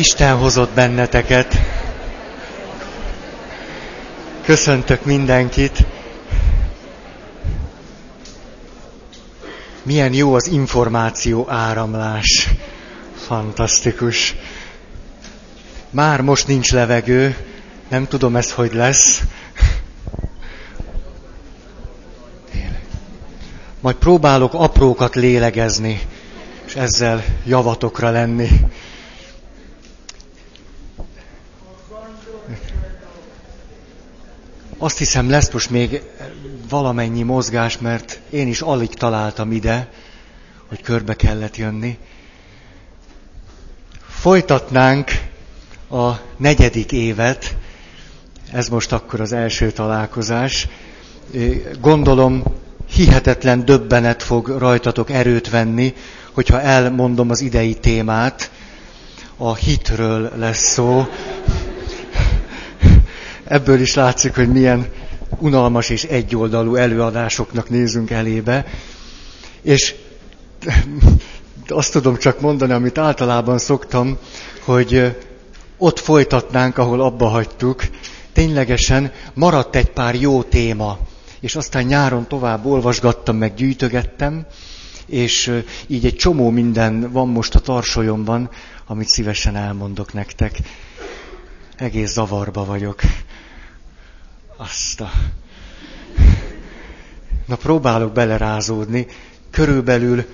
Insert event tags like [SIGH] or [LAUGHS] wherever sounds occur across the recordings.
Isten hozott benneteket. Köszöntök mindenkit. Milyen jó az információ áramlás. Fantasztikus. Már most nincs levegő, nem tudom ez hogy lesz. Majd próbálok aprókat lélegezni, és ezzel javatokra lenni. Azt hiszem lesz most még valamennyi mozgás, mert én is alig találtam ide, hogy körbe kellett jönni. Folytatnánk a negyedik évet, ez most akkor az első találkozás. Gondolom hihetetlen döbbenet fog rajtatok erőt venni, hogyha elmondom az idei témát. A hitről lesz szó. Ebből is látszik, hogy milyen unalmas és egyoldalú előadásoknak nézünk elébe. És azt tudom csak mondani, amit általában szoktam, hogy ott folytatnánk, ahol abba hagytuk. Ténylegesen maradt egy pár jó téma, és aztán nyáron tovább olvasgattam, meg gyűjtögettem, és így egy csomó minden van most a tarsolyomban, amit szívesen elmondok nektek. Egész zavarba vagyok. Azt a... Na próbálok belerázódni. Körülbelül,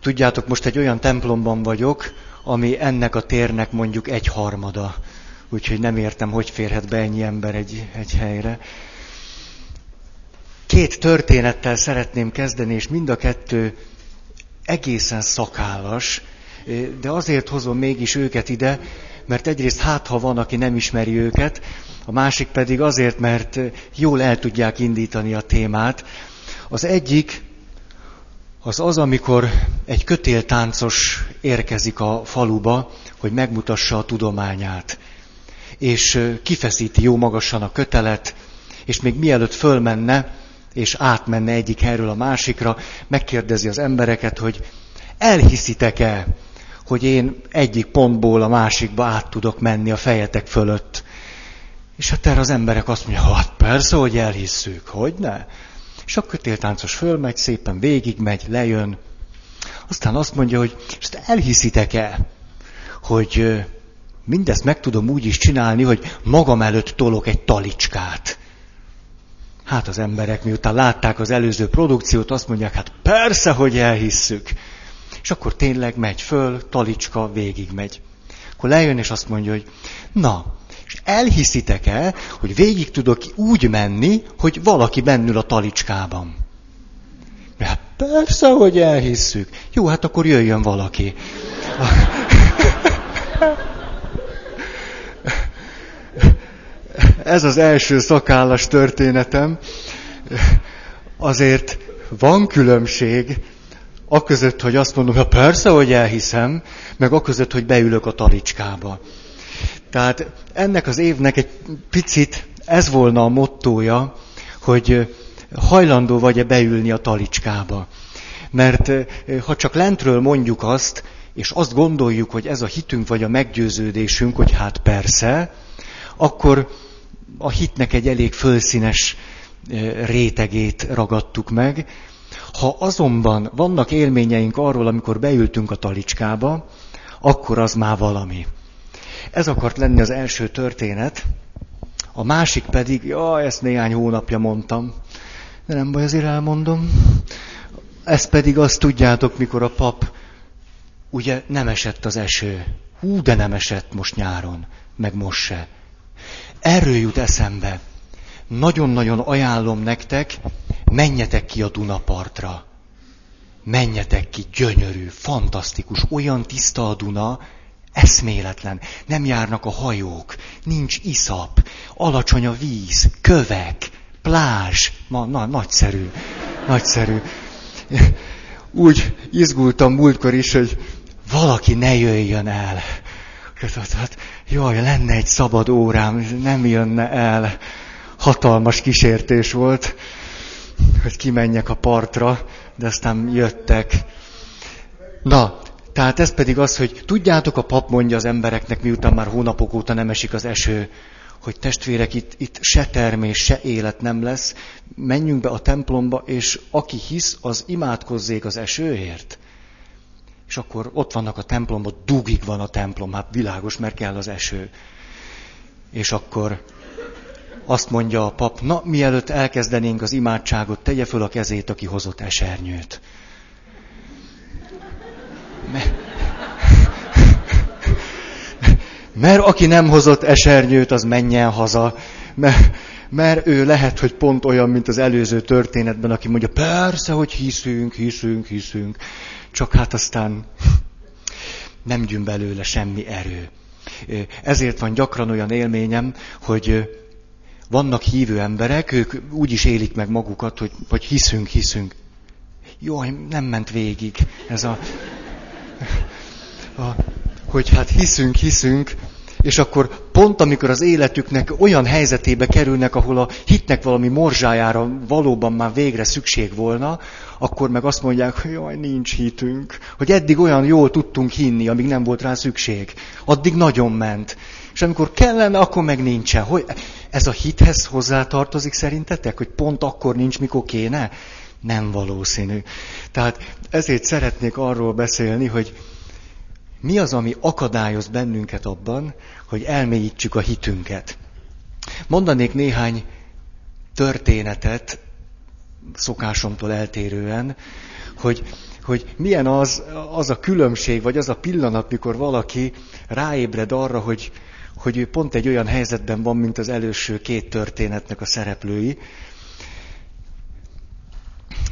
tudjátok, most egy olyan templomban vagyok, ami ennek a térnek mondjuk egy harmada. Úgyhogy nem értem, hogy férhet be ennyi ember egy, egy helyre. Két történettel szeretném kezdeni, és mind a kettő egészen szakállas, de azért hozom mégis őket ide, mert egyrészt hát, ha van, aki nem ismeri őket, a másik pedig azért, mert jól el tudják indítani a témát. Az egyik az az, amikor egy kötéltáncos érkezik a faluba, hogy megmutassa a tudományát. És kifeszíti jó magasan a kötelet, és még mielőtt fölmenne, és átmenne egyik helyről a másikra, megkérdezi az embereket, hogy elhiszitek-e, hogy én egyik pontból a másikba át tudok menni a fejetek fölött. És hát erre az emberek azt mondják, hát persze, hogy elhisszük, hogy ne. És a kötéltáncos fölmegy, szépen végigmegy, lejön. Aztán azt mondja, hogy ezt elhiszitek-e, hogy mindezt meg tudom úgy is csinálni, hogy magam előtt tolok egy talicskát. Hát az emberek miután látták az előző produkciót, azt mondják, hát persze, hogy elhisszük. És akkor tényleg megy föl, talicska végig megy. Akkor lejön és azt mondja, hogy na, és elhiszitek-e, hogy végig tudok úgy menni, hogy valaki bennül a talicskában? Hát persze, hogy elhisszük. Jó, hát akkor jöjjön valaki. Ez az első szakállas történetem. Azért van különbség aközött, hogy azt mondom, hogy persze, hogy elhiszem, meg aközött, hogy beülök a talicskába. Tehát ennek az évnek egy picit ez volna a mottója, hogy hajlandó vagy-e beülni a talicskába. Mert ha csak lentről mondjuk azt, és azt gondoljuk, hogy ez a hitünk vagy a meggyőződésünk, hogy hát persze, akkor a hitnek egy elég fölszínes rétegét ragadtuk meg. Ha azonban vannak élményeink arról, amikor beültünk a talicskába, akkor az már valami. Ez akart lenni az első történet, a másik pedig, ja, ezt néhány hónapja mondtam, de nem baj, azért elmondom. Ez pedig azt tudjátok, mikor a pap, ugye nem esett az eső. Hú, de nem esett most nyáron, meg most se. Erről jut eszembe. Nagyon-nagyon ajánlom nektek, menjetek ki a Dunapartra. Menjetek ki, gyönyörű, fantasztikus, olyan tiszta a Duna, eszméletlen. Nem járnak a hajók, nincs iszap, alacsony a víz, kövek, plázs, ma, na, nagyszerű, nagyszerű. Úgy izgultam múltkor is, hogy valaki ne jöjjön el. Hát, jaj, lenne egy szabad órám, nem jönne el. Hatalmas kísértés volt, hogy kimenjek a partra, de aztán jöttek. Na, tehát ez pedig az, hogy tudjátok, a pap mondja az embereknek, miután már hónapok óta nem esik az eső, hogy testvérek, itt, itt se termés, se élet nem lesz, menjünk be a templomba, és aki hisz, az imádkozzék az esőért. És akkor ott vannak a templomban, dugig van a templom, hát világos, mert kell az eső. És akkor azt mondja a pap, na, mielőtt elkezdenénk az imádságot, tegye föl a kezét, aki hozott esernyőt. Mert aki nem hozott esernyőt, az menjen haza. Mert, mert ő lehet, hogy pont olyan, mint az előző történetben, aki mondja, persze, hogy hiszünk, hiszünk, hiszünk. Csak hát aztán nem gyűn belőle semmi erő. Ezért van gyakran olyan élményem, hogy vannak hívő emberek, ők úgy is élik meg magukat, hogy, hogy hiszünk, hiszünk. Jaj, nem ment végig ez a, a hogy hát hiszünk, hiszünk, és akkor pont amikor az életüknek olyan helyzetébe kerülnek, ahol a hitnek valami morzsájára valóban már végre szükség volna, akkor meg azt mondják, hogy jaj, nincs hitünk. Hogy eddig olyan jól tudtunk hinni, amíg nem volt rá szükség. Addig nagyon ment. És amikor kellene, akkor meg nincsen. Hogy ez a hithez hozzátartozik szerintetek, hogy pont akkor nincs, mikor kéne? Nem valószínű. Tehát ezért szeretnék arról beszélni, hogy mi az, ami akadályoz bennünket abban, hogy elmélyítsük a hitünket. Mondanék néhány történetet, szokásomtól eltérően, hogy, hogy milyen az, az a különbség, vagy az a pillanat, mikor valaki ráébred arra, hogy, hogy ő pont egy olyan helyzetben van, mint az előső két történetnek a szereplői.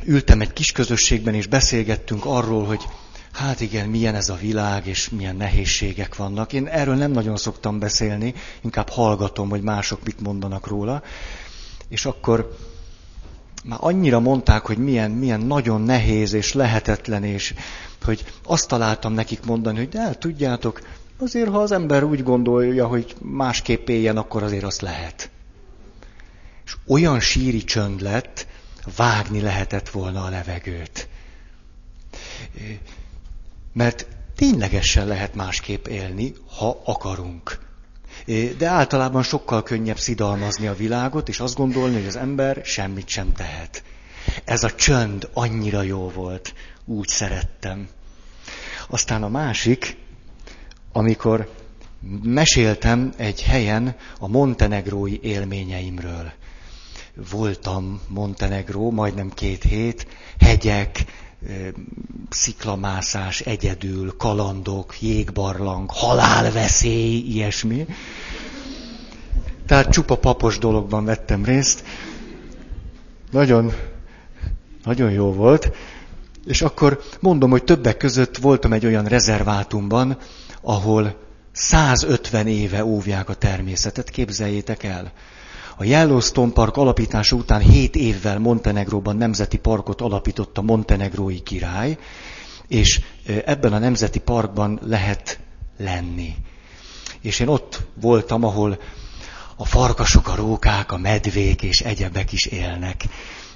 Ültem egy kis közösségben, és beszélgettünk arról, hogy hát igen, milyen ez a világ, és milyen nehézségek vannak. Én erről nem nagyon szoktam beszélni, inkább hallgatom, hogy mások mit mondanak róla. És akkor már annyira mondták, hogy milyen, milyen nagyon nehéz és lehetetlen, és hogy azt találtam nekik mondani, hogy de tudjátok, azért ha az ember úgy gondolja, hogy másképp éljen, akkor azért azt lehet. És olyan síri csönd lett, vágni lehetett volna a levegőt. Mert ténylegesen lehet másképp élni, ha akarunk. De általában sokkal könnyebb szidalmazni a világot, és azt gondolni, hogy az ember semmit sem tehet. Ez a csönd annyira jó volt, úgy szerettem. Aztán a másik, amikor meséltem egy helyen a montenegrói élményeimről. Voltam Montenegró, majdnem két hét, hegyek, sziklamászás egyedül, kalandok, jégbarlang, halálveszély, ilyesmi. Tehát csupa papos dologban vettem részt. Nagyon, nagyon jó volt. És akkor mondom, hogy többek között voltam egy olyan rezervátumban, ahol 150 éve óvják a természetet, képzeljétek el. A Yellowstone Park alapítása után 7 évvel Montenegróban nemzeti parkot alapított a montenegrói király, és ebben a nemzeti parkban lehet lenni. És én ott voltam, ahol a farkasok, a rókák, a medvék és egyebek is élnek.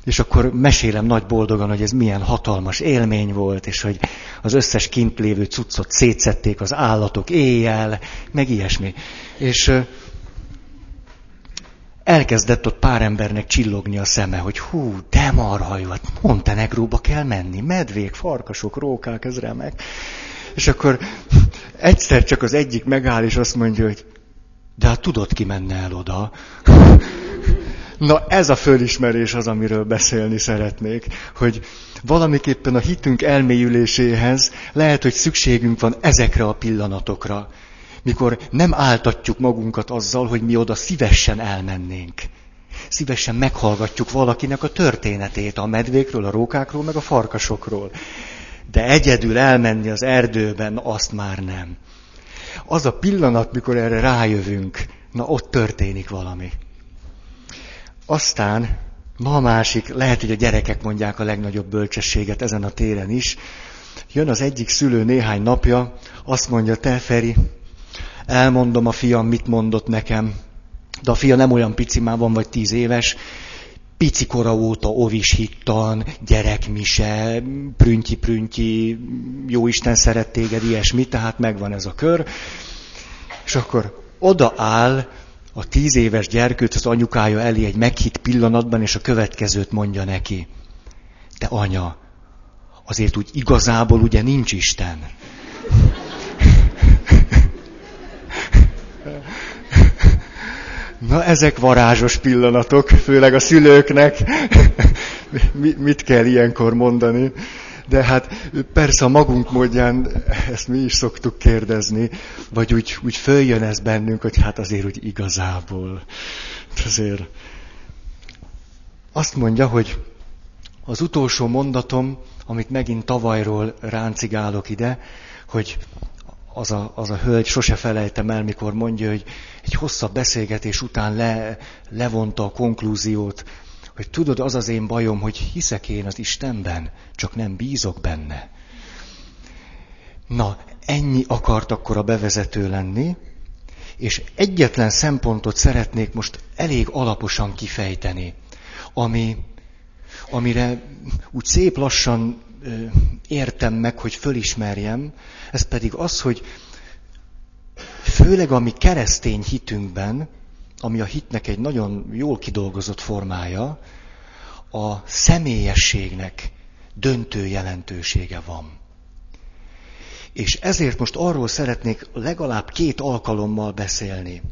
És akkor mesélem nagy boldogan, hogy ez milyen hatalmas élmény volt, és hogy az összes kint lévő cuccot szétszették az állatok éjjel, meg ilyesmi. És elkezdett ott pár embernek csillogni a szeme, hogy hú, de marha jó, hát Montenegróba kell menni, medvék, farkasok, rókák, ez remek. És akkor egyszer csak az egyik megáll, és azt mondja, hogy de hát tudod, ki menne el oda. Na ez a fölismerés az, amiről beszélni szeretnék, hogy valamiképpen a hitünk elmélyüléséhez lehet, hogy szükségünk van ezekre a pillanatokra mikor nem áltatjuk magunkat azzal, hogy mi oda szívesen elmennénk. Szívesen meghallgatjuk valakinek a történetét a medvékről, a rókákról, meg a farkasokról. De egyedül elmenni az erdőben, azt már nem. Az a pillanat, mikor erre rájövünk, na ott történik valami. Aztán, ma a másik, lehet, hogy a gyerekek mondják a legnagyobb bölcsességet ezen a téren is. Jön az egyik szülő néhány napja, azt mondja, te Feri, elmondom a fiam, mit mondott nekem. De a fia nem olyan pici, már van vagy tíz éves. picikora óta ovis hittan, gyerekmise, prüntyi-prüntyi, Isten szeret téged, ilyesmi, tehát megvan ez a kör. És akkor oda áll a tíz éves gyerkőt az anyukája elé egy meghitt pillanatban, és a következőt mondja neki. Te anya, azért úgy igazából ugye nincs Isten. Na, ezek varázsos pillanatok, főleg a szülőknek. Mit kell ilyenkor mondani? De hát persze a magunk módján ezt mi is szoktuk kérdezni, vagy úgy, úgy följön ez bennünk, hogy hát azért úgy igazából. Azért azt mondja, hogy az utolsó mondatom, amit megint tavalyról ráncigálok ide, hogy az a, az a hölgy, sose felejtem el, mikor mondja, hogy egy hosszabb beszélgetés után le, levonta a konklúziót, hogy tudod, az az én bajom, hogy hiszek én az Istenben, csak nem bízok benne. Na, ennyi akart akkor a bevezető lenni, és egyetlen szempontot szeretnék most elég alaposan kifejteni, ami, amire úgy szép lassan értem meg, hogy fölismerjem, ez pedig az, hogy főleg a mi keresztény hitünkben, ami a hitnek egy nagyon jól kidolgozott formája, a személyességnek döntő jelentősége van. És ezért most arról szeretnék legalább két alkalommal beszélni,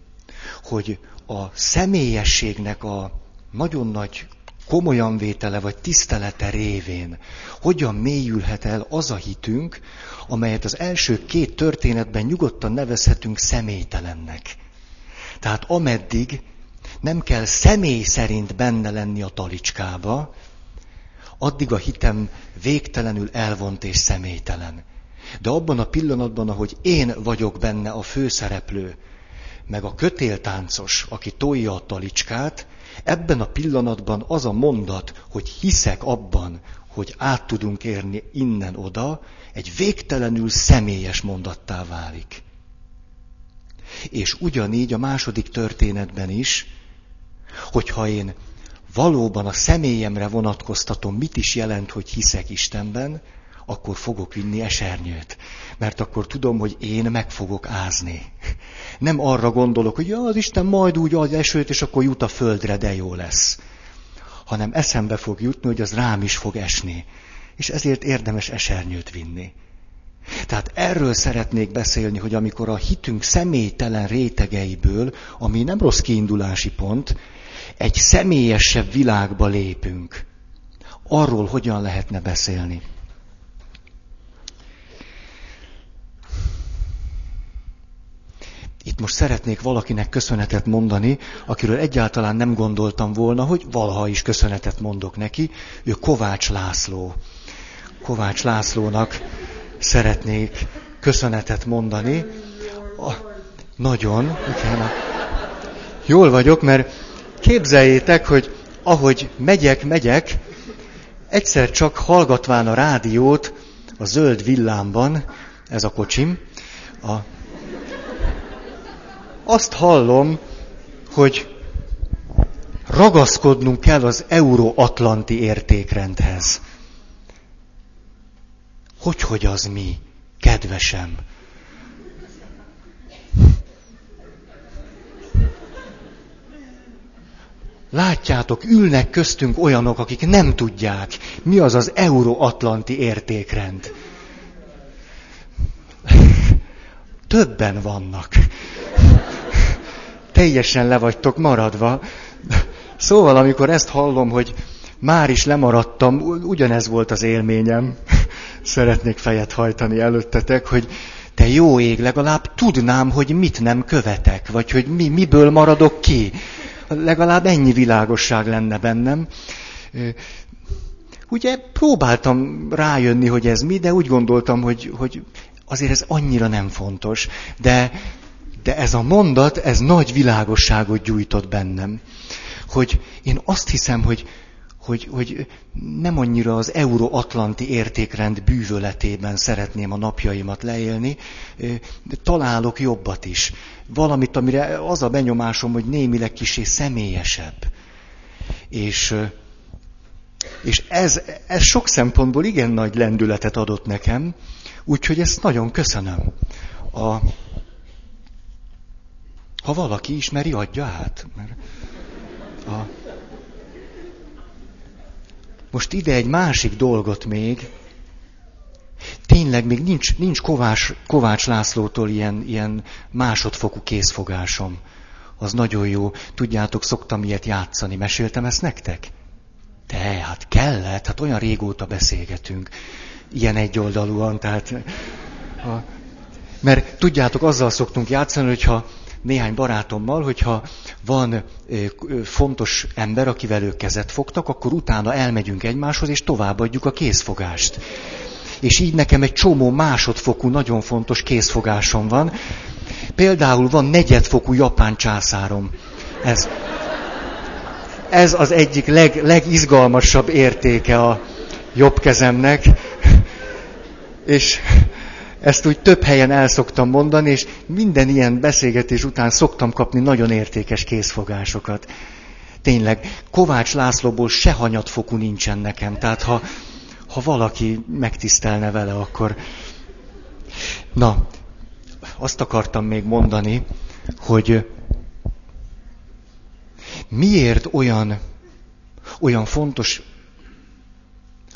hogy a személyességnek a nagyon nagy komolyan vétele vagy tisztelete révén hogyan mélyülhet el az a hitünk, amelyet az első két történetben nyugodtan nevezhetünk személytelennek. Tehát ameddig nem kell személy szerint benne lenni a talicskába, addig a hitem végtelenül elvont és személytelen. De abban a pillanatban, ahogy én vagyok benne a főszereplő, meg a kötéltáncos, aki tolja a talicskát, ebben a pillanatban az a mondat, hogy hiszek abban, hogy át tudunk érni innen oda, egy végtelenül személyes mondattá válik. És ugyanígy a második történetben is, hogyha én valóban a személyemre vonatkoztatom, mit is jelent, hogy hiszek Istenben, akkor fogok vinni esernyőt. Mert akkor tudom, hogy én meg fogok ázni. Nem arra gondolok, hogy ja, az Isten majd úgy ad esőt, és akkor jut a földre, de jó lesz. Hanem eszembe fog jutni, hogy az rám is fog esni. És ezért érdemes esernyőt vinni. Tehát erről szeretnék beszélni, hogy amikor a hitünk személytelen rétegeiből, ami nem rossz kiindulási pont, egy személyesebb világba lépünk. Arról hogyan lehetne beszélni. Itt most szeretnék valakinek köszönetet mondani, akiről egyáltalán nem gondoltam volna, hogy valaha is köszönetet mondok neki. Ő Kovács László. Kovács Lászlónak szeretnék köszönetet mondani. A, nagyon, igen. Jól vagyok, mert képzeljétek, hogy ahogy megyek, megyek, egyszer csak hallgatván a rádiót a zöld villámban, ez a kocsim, a azt hallom, hogy ragaszkodnunk kell az euróatlanti értékrendhez. Hogy, hogy az mi, kedvesem? Látjátok, ülnek köztünk olyanok, akik nem tudják, mi az az euróatlanti értékrend. Többen vannak teljesen le maradva. Szóval, amikor ezt hallom, hogy már is lemaradtam, ugyanez volt az élményem. Szeretnék fejet hajtani előttetek, hogy te jó ég, legalább tudnám, hogy mit nem követek, vagy hogy mi, miből maradok ki. Legalább ennyi világosság lenne bennem. Ugye próbáltam rájönni, hogy ez mi, de úgy gondoltam, hogy, hogy azért ez annyira nem fontos. De de ez a mondat, ez nagy világosságot gyújtott bennem. Hogy én azt hiszem, hogy, hogy, hogy nem annyira az euróatlanti értékrend bűvöletében szeretném a napjaimat leélni, de találok jobbat is. Valamit, amire az a benyomásom, hogy némileg kisé személyesebb. És És ez, ez sok szempontból igen nagy lendületet adott nekem, úgyhogy ezt nagyon köszönöm. A, ha valaki ismeri, adja át. Mert a, most ide egy másik dolgot még. Tényleg még nincs, nincs Kovács, Kovács Lászlótól ilyen, ilyen másodfokú készfogásom. Az nagyon jó. Tudjátok, szoktam ilyet játszani. Meséltem ezt nektek? De, hát kellett, hát olyan régóta beszélgetünk. Ilyen egyoldalúan, tehát... A, mert tudjátok, azzal szoktunk játszani, hogyha néhány barátommal, hogyha van fontos ember, akivel ők kezet fogtak, akkor utána elmegyünk egymáshoz, és továbbadjuk a készfogást. És így nekem egy csomó másodfokú, nagyon fontos készfogásom van. Például van negyedfokú japán császárom. Ez, ez az egyik leg, legizgalmasabb értéke a jobb kezemnek. És ezt úgy több helyen el szoktam mondani, és minden ilyen beszélgetés után szoktam kapni nagyon értékes készfogásokat. Tényleg, Kovács Lászlóból se hanyatfokú nincsen nekem. Tehát ha, ha valaki megtisztelne vele, akkor... Na, azt akartam még mondani, hogy miért olyan, olyan fontos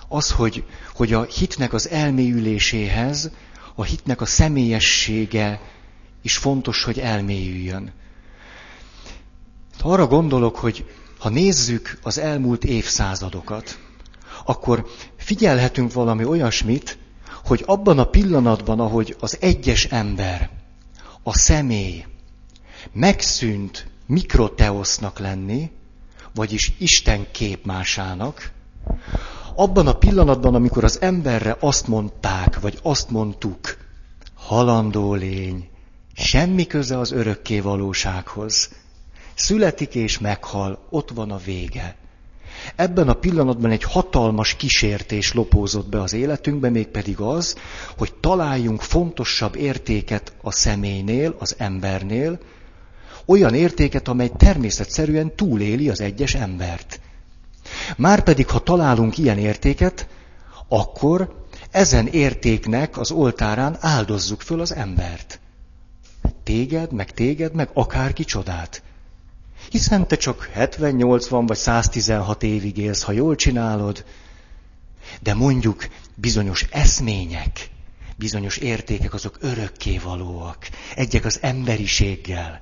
az, hogy, hogy a hitnek az elmélyüléséhez a hitnek a személyessége is fontos, hogy elmélyüljön. Arra gondolok, hogy ha nézzük az elmúlt évszázadokat, akkor figyelhetünk valami olyasmit, hogy abban a pillanatban, ahogy az egyes ember, a személy megszűnt mikroteosznak lenni, vagyis Isten képmásának, abban a pillanatban, amikor az emberre azt mondták, vagy azt mondtuk, halandó lény, semmi köze az örökké valósághoz. Születik és meghal, ott van a vége. Ebben a pillanatban egy hatalmas kísértés lopózott be az életünkbe, mégpedig az, hogy találjunk fontosabb értéket a személynél, az embernél, olyan értéket, amely természetszerűen túléli az egyes embert. Márpedig, ha találunk ilyen értéket, akkor ezen értéknek az oltárán áldozzuk föl az embert. Téged, meg téged, meg akárki csodát. Hiszen te csak 70, 80 vagy 116 évig élsz, ha jól csinálod, de mondjuk bizonyos eszmények, bizonyos értékek azok örökkévalóak, egyek az emberiséggel.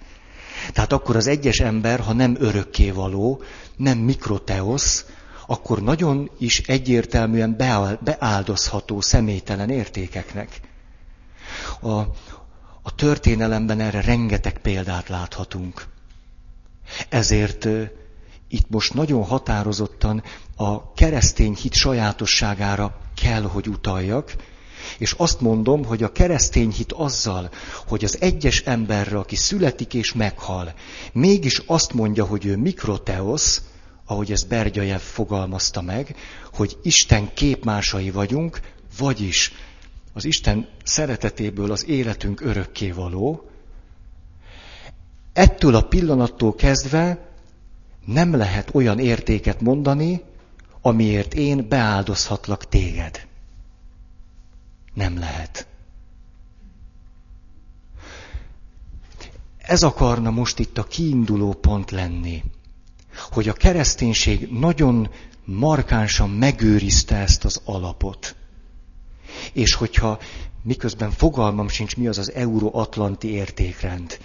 Tehát akkor az egyes ember, ha nem örökkévaló, nem mikroteosz, akkor nagyon is egyértelműen beáldozható személytelen értékeknek. A, a történelemben erre rengeteg példát láthatunk. Ezért itt most nagyon határozottan a keresztény hit sajátosságára kell, hogy utaljak, és azt mondom, hogy a keresztény hit azzal, hogy az egyes emberre, aki születik és meghal, mégis azt mondja, hogy ő mikroteosz, ahogy ezt Bergyajev fogalmazta meg, hogy Isten képmásai vagyunk, vagyis az Isten szeretetéből az életünk örökké való, ettől a pillanattól kezdve nem lehet olyan értéket mondani, amiért én beáldozhatlak téged. Nem lehet. Ez akarna most itt a kiinduló pont lenni hogy a kereszténység nagyon markánsan megőrizte ezt az alapot. És hogyha miközben fogalmam sincs, mi az az euróatlanti értékrend,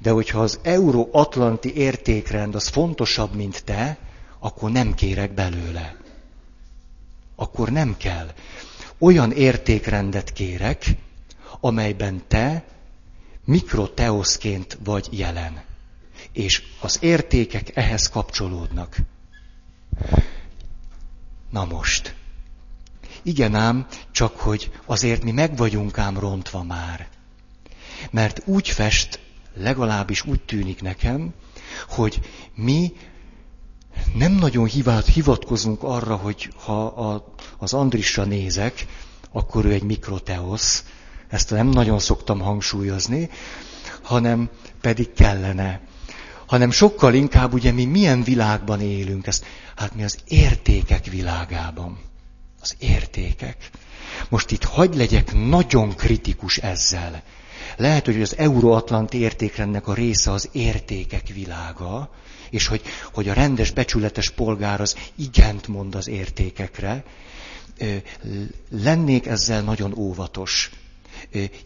de hogyha az euróatlanti értékrend az fontosabb, mint te, akkor nem kérek belőle. Akkor nem kell. Olyan értékrendet kérek, amelyben te mikroteoszként vagy jelen és az értékek ehhez kapcsolódnak. Na most. Igen ám, csak hogy azért mi meg vagyunk ám rontva már. Mert úgy fest, legalábbis úgy tűnik nekem, hogy mi nem nagyon hivatkozunk arra, hogy ha a, az Andrisra nézek, akkor ő egy mikroteosz, ezt nem nagyon szoktam hangsúlyozni, hanem pedig kellene hanem sokkal inkább ugye mi milyen világban élünk ezt. Hát mi az értékek világában. Az értékek. Most itt hagy legyek nagyon kritikus ezzel. Lehet, hogy az euróatlanti értékrendnek a része az értékek világa, és hogy, hogy a rendes, becsületes polgár az igent mond az értékekre. Lennék ezzel nagyon óvatos.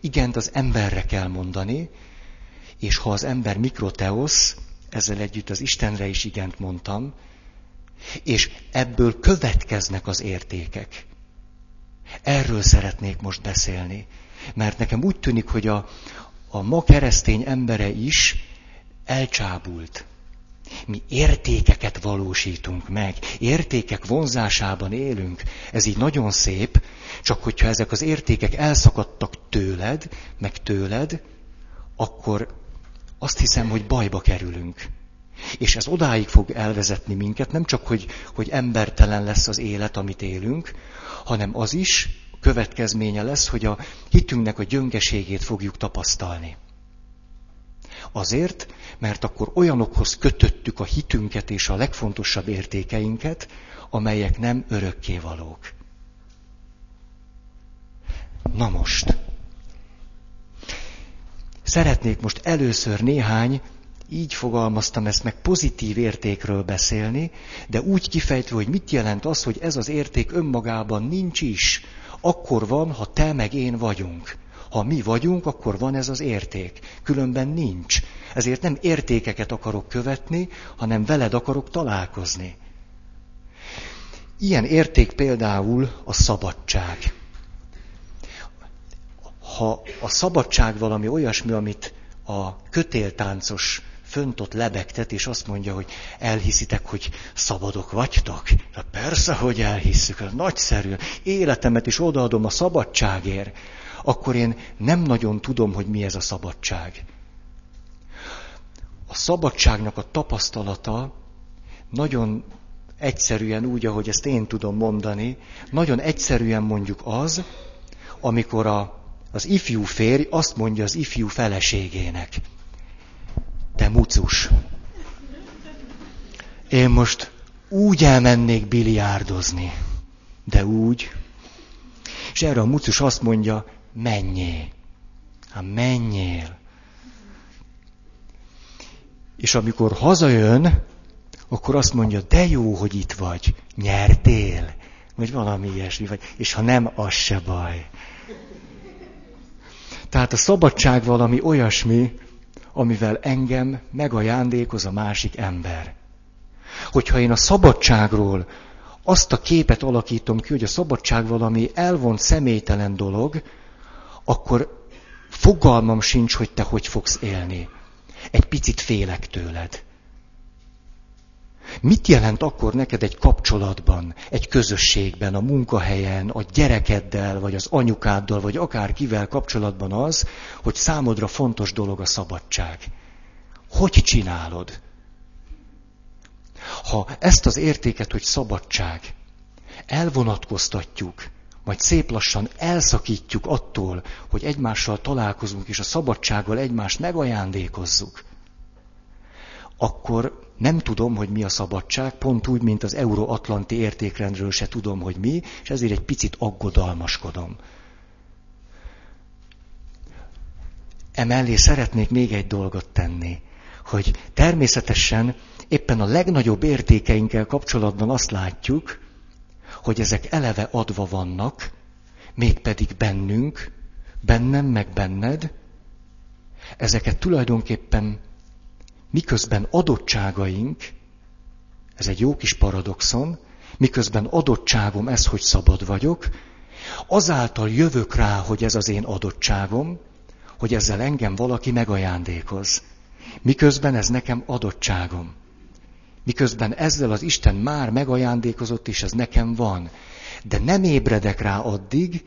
Igent az emberre kell mondani, és ha az ember mikroteosz, ezzel együtt az Istenre is igent mondtam, és ebből következnek az értékek. Erről szeretnék most beszélni. Mert nekem úgy tűnik, hogy a, a ma keresztény embere is elcsábult. Mi értékeket valósítunk meg, értékek vonzásában élünk. Ez így nagyon szép, csak hogyha ezek az értékek elszakadtak tőled, meg tőled, akkor azt hiszem, hogy bajba kerülünk. És ez odáig fog elvezetni minket, nem csak, hogy, hogy embertelen lesz az élet, amit élünk, hanem az is következménye lesz, hogy a hitünknek a gyöngeségét fogjuk tapasztalni. Azért, mert akkor olyanokhoz kötöttük a hitünket és a legfontosabb értékeinket, amelyek nem örökkévalók. Na most. Szeretnék most először néhány, így fogalmaztam ezt meg, pozitív értékről beszélni, de úgy kifejtve, hogy mit jelent az, hogy ez az érték önmagában nincs is. Akkor van, ha te meg én vagyunk. Ha mi vagyunk, akkor van ez az érték. Különben nincs. Ezért nem értékeket akarok követni, hanem veled akarok találkozni. Ilyen érték például a szabadság. Ha a szabadság valami olyasmi, amit a kötéltáncos fönt ott lebegtet, és azt mondja, hogy elhiszitek, hogy szabadok vagytok? Hát persze, hogy elhisszük, nagyszerű. Életemet is odaadom a szabadságért akkor én nem nagyon tudom, hogy mi ez a szabadság. A szabadságnak a tapasztalata nagyon egyszerűen úgy, ahogy ezt én tudom mondani, nagyon egyszerűen mondjuk az, amikor a, az ifjú férj azt mondja az ifjú feleségének, te mucus, én most úgy elmennék biliárdozni, de úgy. És erre a mucus azt mondja, menjél. Hát menjél. És amikor hazajön, akkor azt mondja, de jó, hogy itt vagy, nyertél, vagy valami ilyesmi, vagy, és ha nem, az se baj. Tehát a szabadság valami olyasmi, amivel engem megajándékoz a másik ember. Hogyha én a szabadságról azt a képet alakítom ki, hogy a szabadság valami elvont személytelen dolog, akkor fogalmam sincs, hogy te hogy fogsz élni. Egy picit félek tőled. Mit jelent akkor neked egy kapcsolatban, egy közösségben, a munkahelyen, a gyerekeddel, vagy az anyukáddal, vagy akár kivel kapcsolatban az, hogy számodra fontos dolog a szabadság? Hogy csinálod? Ha ezt az értéket, hogy szabadság, elvonatkoztatjuk, majd szép lassan elszakítjuk attól, hogy egymással találkozunk, és a szabadsággal egymást megajándékozzuk, akkor nem tudom, hogy mi a szabadság, pont úgy, mint az euróatlanti értékrendről se tudom, hogy mi, és ezért egy picit aggodalmaskodom. Emellé szeretnék még egy dolgot tenni, hogy természetesen éppen a legnagyobb értékeinkkel kapcsolatban azt látjuk, hogy ezek eleve adva vannak, mégpedig bennünk, bennem meg benned, ezeket tulajdonképpen miközben adottságaink, ez egy jó kis paradoxon, miközben adottságom ez, hogy szabad vagyok, azáltal jövök rá, hogy ez az én adottságom, hogy ezzel engem valaki megajándékoz. Miközben ez nekem adottságom. Miközben ezzel az Isten már megajándékozott, és ez nekem van. De nem ébredek rá addig,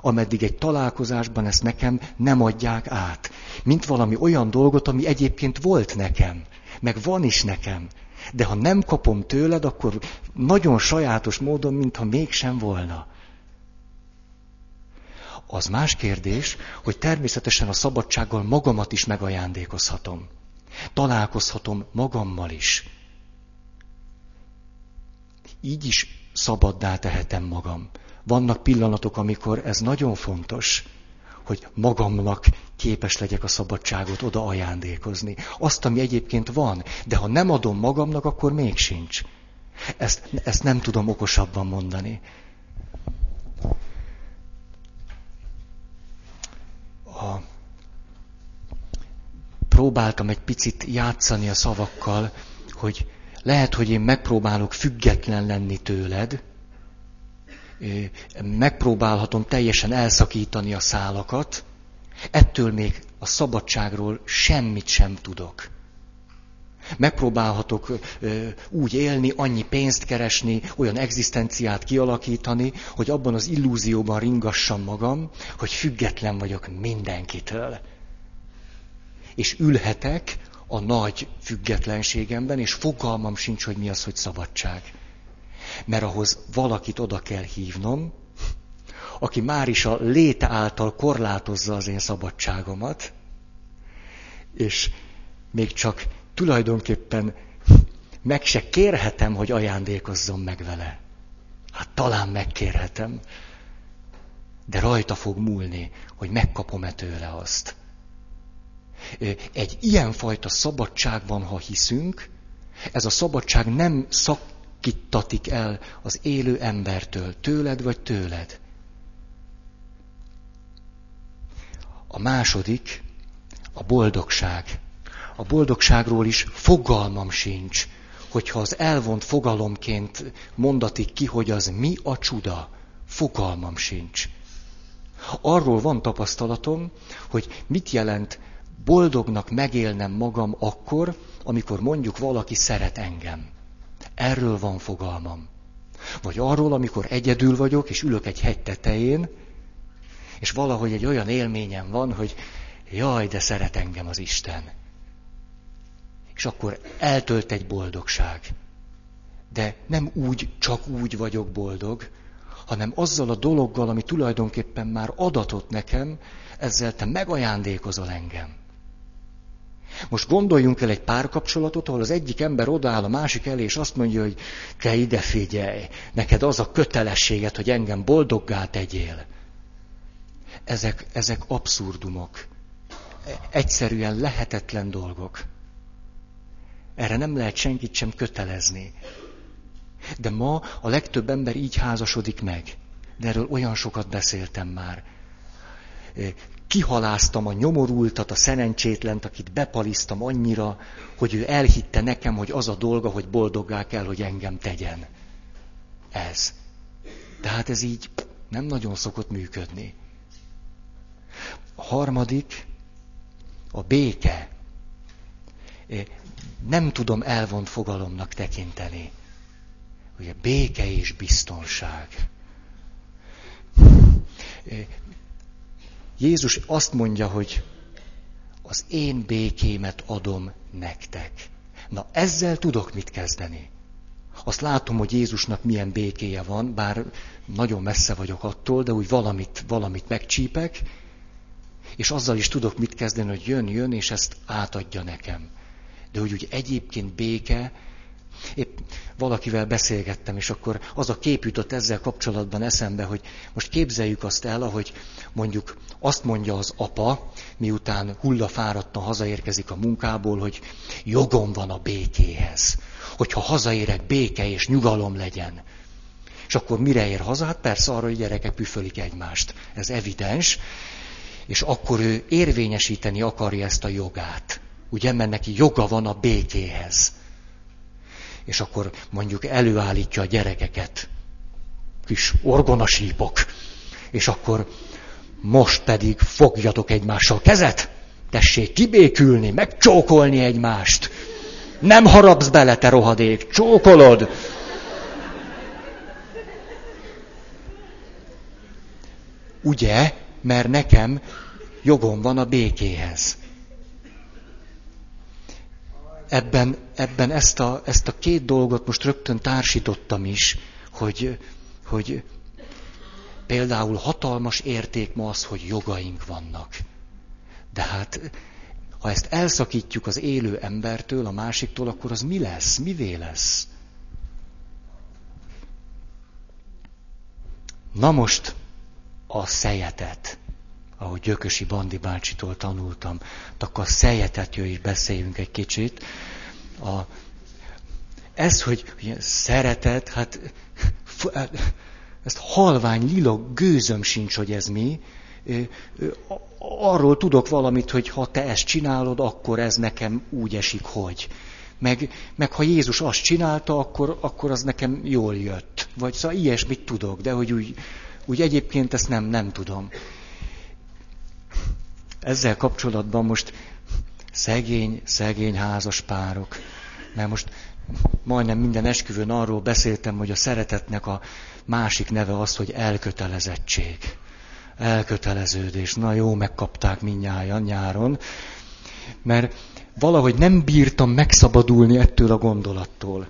ameddig egy találkozásban ezt nekem nem adják át. Mint valami olyan dolgot, ami egyébként volt nekem, meg van is nekem. De ha nem kapom tőled, akkor nagyon sajátos módon, mintha mégsem volna. Az más kérdés, hogy természetesen a szabadsággal magamat is megajándékozhatom. Találkozhatom magammal is. Így is szabaddá tehetem magam. Vannak pillanatok, amikor ez nagyon fontos, hogy magamnak képes legyek a szabadságot oda ajándékozni. Azt, ami egyébként van, de ha nem adom magamnak, akkor még sincs. Ezt, ezt nem tudom okosabban mondani. A... Próbáltam egy picit játszani a szavakkal, hogy lehet, hogy én megpróbálok független lenni tőled, megpróbálhatom teljesen elszakítani a szálakat, ettől még a szabadságról semmit sem tudok. Megpróbálhatok úgy élni, annyi pénzt keresni, olyan egzisztenciát kialakítani, hogy abban az illúzióban ringassam magam, hogy független vagyok mindenkitől. És ülhetek a nagy függetlenségemben, és fogalmam sincs, hogy mi az, hogy szabadság. Mert ahhoz valakit oda kell hívnom, aki már is a léte által korlátozza az én szabadságomat, és még csak tulajdonképpen meg se kérhetem, hogy ajándékozzon meg vele. Hát talán megkérhetem, de rajta fog múlni, hogy megkapom-e tőle azt. Egy ilyenfajta szabadság van, ha hiszünk, ez a szabadság nem szakítatik el az élő embertől, tőled vagy tőled. A második, a boldogság. A boldogságról is fogalmam sincs, hogyha az elvont fogalomként mondatik ki, hogy az mi a csuda, fogalmam sincs. Arról van tapasztalatom, hogy mit jelent boldognak megélnem magam akkor, amikor mondjuk valaki szeret engem. Erről van fogalmam. Vagy arról, amikor egyedül vagyok, és ülök egy hegy tetején, és valahogy egy olyan élményem van, hogy jaj, de szeret engem az Isten. És akkor eltölt egy boldogság. De nem úgy, csak úgy vagyok boldog, hanem azzal a dologgal, ami tulajdonképpen már adatott nekem, ezzel te megajándékozol engem. Most gondoljunk el egy párkapcsolatot, ahol az egyik ember odaáll a másik elé, és azt mondja, hogy te ide figyelj, neked az a kötelességed, hogy engem boldoggá tegyél. Ezek, ezek abszurdumok. Egyszerűen lehetetlen dolgok. Erre nem lehet senkit sem kötelezni. De ma a legtöbb ember így házasodik meg. De erről olyan sokat beszéltem már kihaláztam a nyomorultat, a szerencsétlent, akit bepalisztam annyira, hogy ő elhitte nekem, hogy az a dolga, hogy boldoggá kell, hogy engem tegyen. Ez. Tehát ez így nem nagyon szokott működni. A harmadik, a béke. Nem tudom elvont fogalomnak tekinteni. Ugye béke és biztonság. Jézus azt mondja, hogy az én békémet adom nektek. Na ezzel tudok mit kezdeni. Azt látom, hogy Jézusnak milyen békéje van, bár nagyon messze vagyok attól, de úgy valamit, valamit megcsípek, és azzal is tudok mit kezdeni, hogy jön, jön, és ezt átadja nekem. De hogy úgy egyébként béke, Épp valakivel beszélgettem, és akkor az a kép jutott ezzel kapcsolatban eszembe, hogy most képzeljük azt el, ahogy mondjuk azt mondja az apa, miután hullafáradtan hazaérkezik a munkából, hogy jogom van a békéhez. Hogyha hazaérek, béke és nyugalom legyen. És akkor mire ér haza? Hát persze arra, hogy gyerekek püfölik egymást. Ez evidens. És akkor ő érvényesíteni akarja ezt a jogát. Ugye, mert neki joga van a békéhez és akkor mondjuk előállítja a gyerekeket, kis orgonasípok, és akkor most pedig fogjatok egymással kezet, tessék kibékülni, megcsókolni egymást. Nem harapsz bele, te rohadék, csókolod. Ugye, mert nekem jogom van a békéhez. Ebben, ebben ezt, a, ezt a két dolgot most rögtön társítottam is, hogy, hogy például hatalmas érték ma az, hogy jogaink vannak. De hát Ha ezt elszakítjuk az élő embertől, a másiktól, akkor az mi lesz? Mivé lesz? Na most a szejetet, ahogy Gyökösi Bandi bácsitól tanultam, akkor a szejetetről is beszéljünk egy kicsit. A, ez, hogy, szeretet, hát ezt halvány lila gőzöm sincs, hogy ez mi. Arról tudok valamit, hogy ha te ezt csinálod, akkor ez nekem úgy esik, hogy. Meg, meg ha Jézus azt csinálta, akkor, akkor az nekem jól jött. Vagy szóval ilyesmit tudok, de hogy úgy, úgy egyébként ezt nem, nem tudom. Ezzel kapcsolatban most szegény, szegény házas párok. Mert most majdnem minden esküvőn arról beszéltem, hogy a szeretetnek a másik neve az, hogy elkötelezettség. Elköteleződés. Na jó, megkapták minnyáján nyáron. Mert valahogy nem bírtam megszabadulni ettől a gondolattól,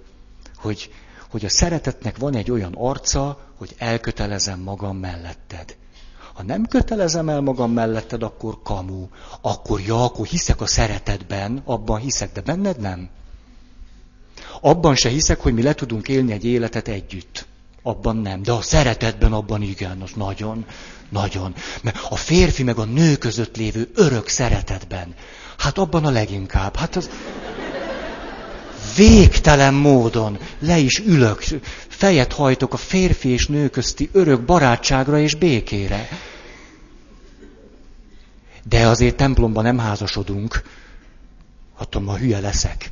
hogy, hogy a szeretetnek van egy olyan arca, hogy elkötelezem magam melletted. Ha nem kötelezem el magam melletted, akkor kamu. Akkor ja, akkor hiszek a szeretetben, abban hiszek, de benned nem. Abban se hiszek, hogy mi le tudunk élni egy életet együtt. Abban nem. De a szeretetben abban igen, az nagyon, nagyon. Mert a férfi meg a nő között lévő örök szeretetben. Hát abban a leginkább. Hát az végtelen módon le is ülök, fejet hajtok a férfi és nő közti örök barátságra és békére. De azért templomban nem házasodunk. Hát ma hülye leszek.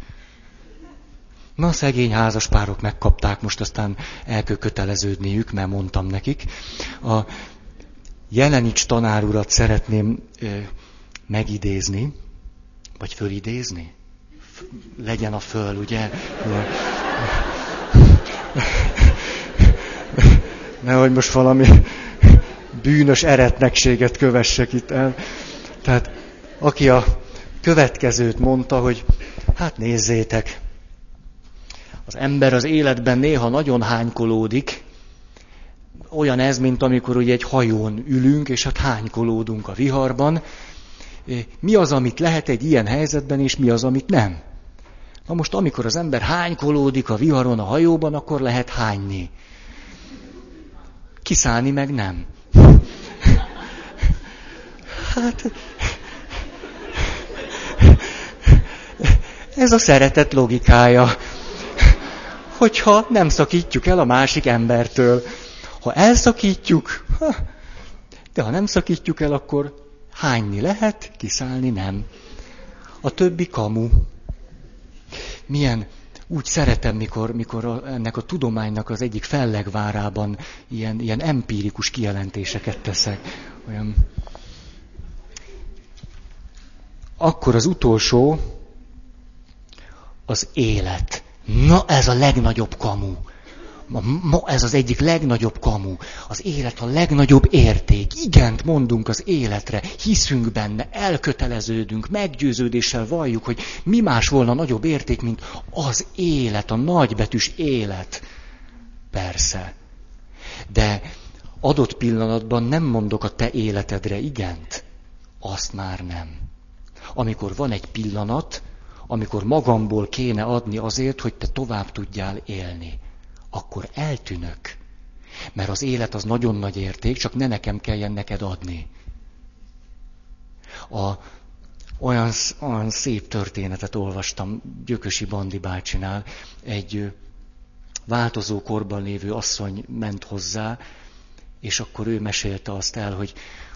Na, szegény házaspárok megkapták, most aztán el kell köteleződniük, mert mondtam nekik. A Jelenics tanárurat szeretném ö, megidézni, vagy fölidézni. Legyen a föl, ugye? Nehogy most valami bűnös eretnekséget kövessek itt el. Tehát aki a következőt mondta, hogy hát nézzétek, az ember az életben néha nagyon hánykolódik, olyan ez, mint amikor ugye egy hajón ülünk, és hát hánykolódunk a viharban. Mi az, amit lehet egy ilyen helyzetben, és mi az, amit nem? Na most, amikor az ember hánykolódik a viharon a hajóban, akkor lehet hányni. Kiszállni meg nem. [LAUGHS] Hát... Ez a szeretet logikája hogyha nem szakítjuk el a másik embertől. Ha elszakítjuk, de ha nem szakítjuk el, akkor hányni lehet, kiszállni nem. A többi kamu. Milyen úgy szeretem, mikor, mikor ennek a tudománynak az egyik fellegvárában ilyen, ilyen empirikus kijelentéseket teszek. Olyan... Akkor az utolsó az élet. Na ez a legnagyobb kamu. Ma ez az egyik legnagyobb kamu. Az élet a legnagyobb érték. Igent mondunk az életre, hiszünk benne, elköteleződünk, meggyőződéssel valljuk, hogy mi más volna nagyobb érték, mint az élet, a nagybetűs élet. Persze. De adott pillanatban nem mondok a te életedre igent. Azt már nem. Amikor van egy pillanat, amikor magamból kéne adni azért, hogy te tovább tudjál élni, akkor eltűnök. Mert az élet az nagyon nagy érték, csak ne nekem kelljen neked adni. A, olyan, olyan szép történetet olvastam Gyökösi Bandi bácsinál. Egy változó korban lévő asszony ment hozzá, és akkor ő mesélte azt el, hogy,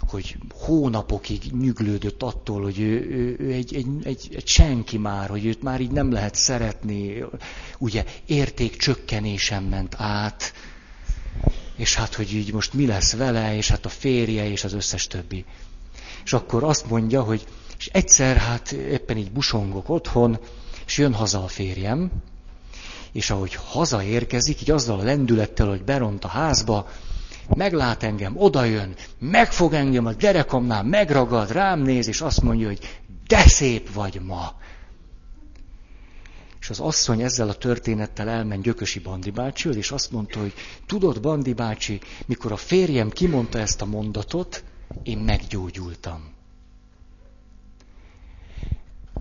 hogy hónapokig nyüglődött attól, hogy ő, ő, ő egy, egy, egy, egy senki már, hogy őt már így nem lehet szeretni. Ugye értékcsökkenésen ment át, és hát, hogy így most mi lesz vele, és hát a férje, és az összes többi. És akkor azt mondja, hogy és egyszer hát éppen így busongok otthon, és jön haza a férjem, és ahogy hazaérkezik, így azzal a lendülettel, hogy beront a házba, meglát engem, odajön, megfog engem a gyerekomnál, megragad, rám néz, és azt mondja, hogy de szép vagy ma. És az asszony ezzel a történettel elment Gyökösi Bandi bácsihoz, és azt mondta, hogy tudod, Bandi bácsi, mikor a férjem kimondta ezt a mondatot, én meggyógyultam.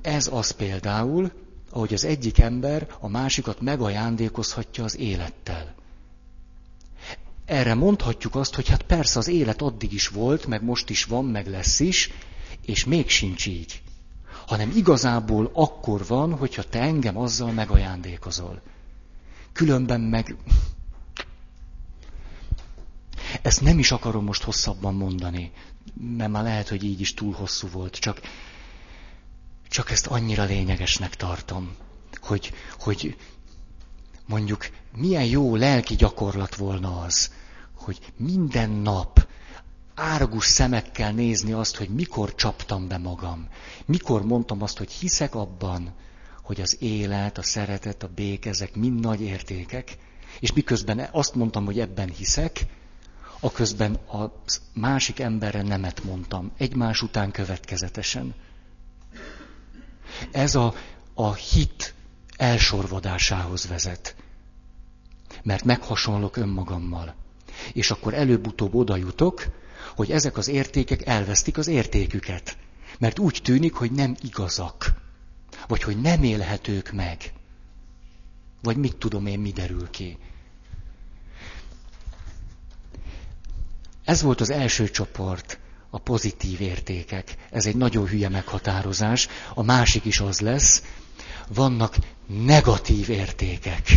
ez az például, ahogy az egyik ember a másikat megajándékozhatja az élettel. Erre mondhatjuk azt, hogy hát persze az élet addig is volt, meg most is van, meg lesz is, és még sincs így. Hanem igazából akkor van, hogyha te engem azzal megajándékozol. Különben meg... Ezt nem is akarom most hosszabban mondani, mert már lehet, hogy így is túl hosszú volt, csak, csak ezt annyira lényegesnek tartom, hogy, hogy mondjuk milyen jó lelki gyakorlat volna az, hogy minden nap árgus szemekkel nézni azt, hogy mikor csaptam be magam, mikor mondtam azt, hogy hiszek abban, hogy az élet, a szeretet, a béke, ezek mind nagy értékek, és miközben azt mondtam, hogy ebben hiszek, aközben a másik emberre nemet mondtam, egymás után következetesen. Ez a, a hit elsorvadásához vezet. Mert meghasonlok önmagammal. És akkor előbb-utóbb oda jutok, hogy ezek az értékek elvesztik az értéküket. Mert úgy tűnik, hogy nem igazak. Vagy hogy nem élhetők meg. Vagy mit tudom én, mi derül ki. Ez volt az első csoport, a pozitív értékek. Ez egy nagyon hülye meghatározás. A másik is az lesz, vannak negatív értékek.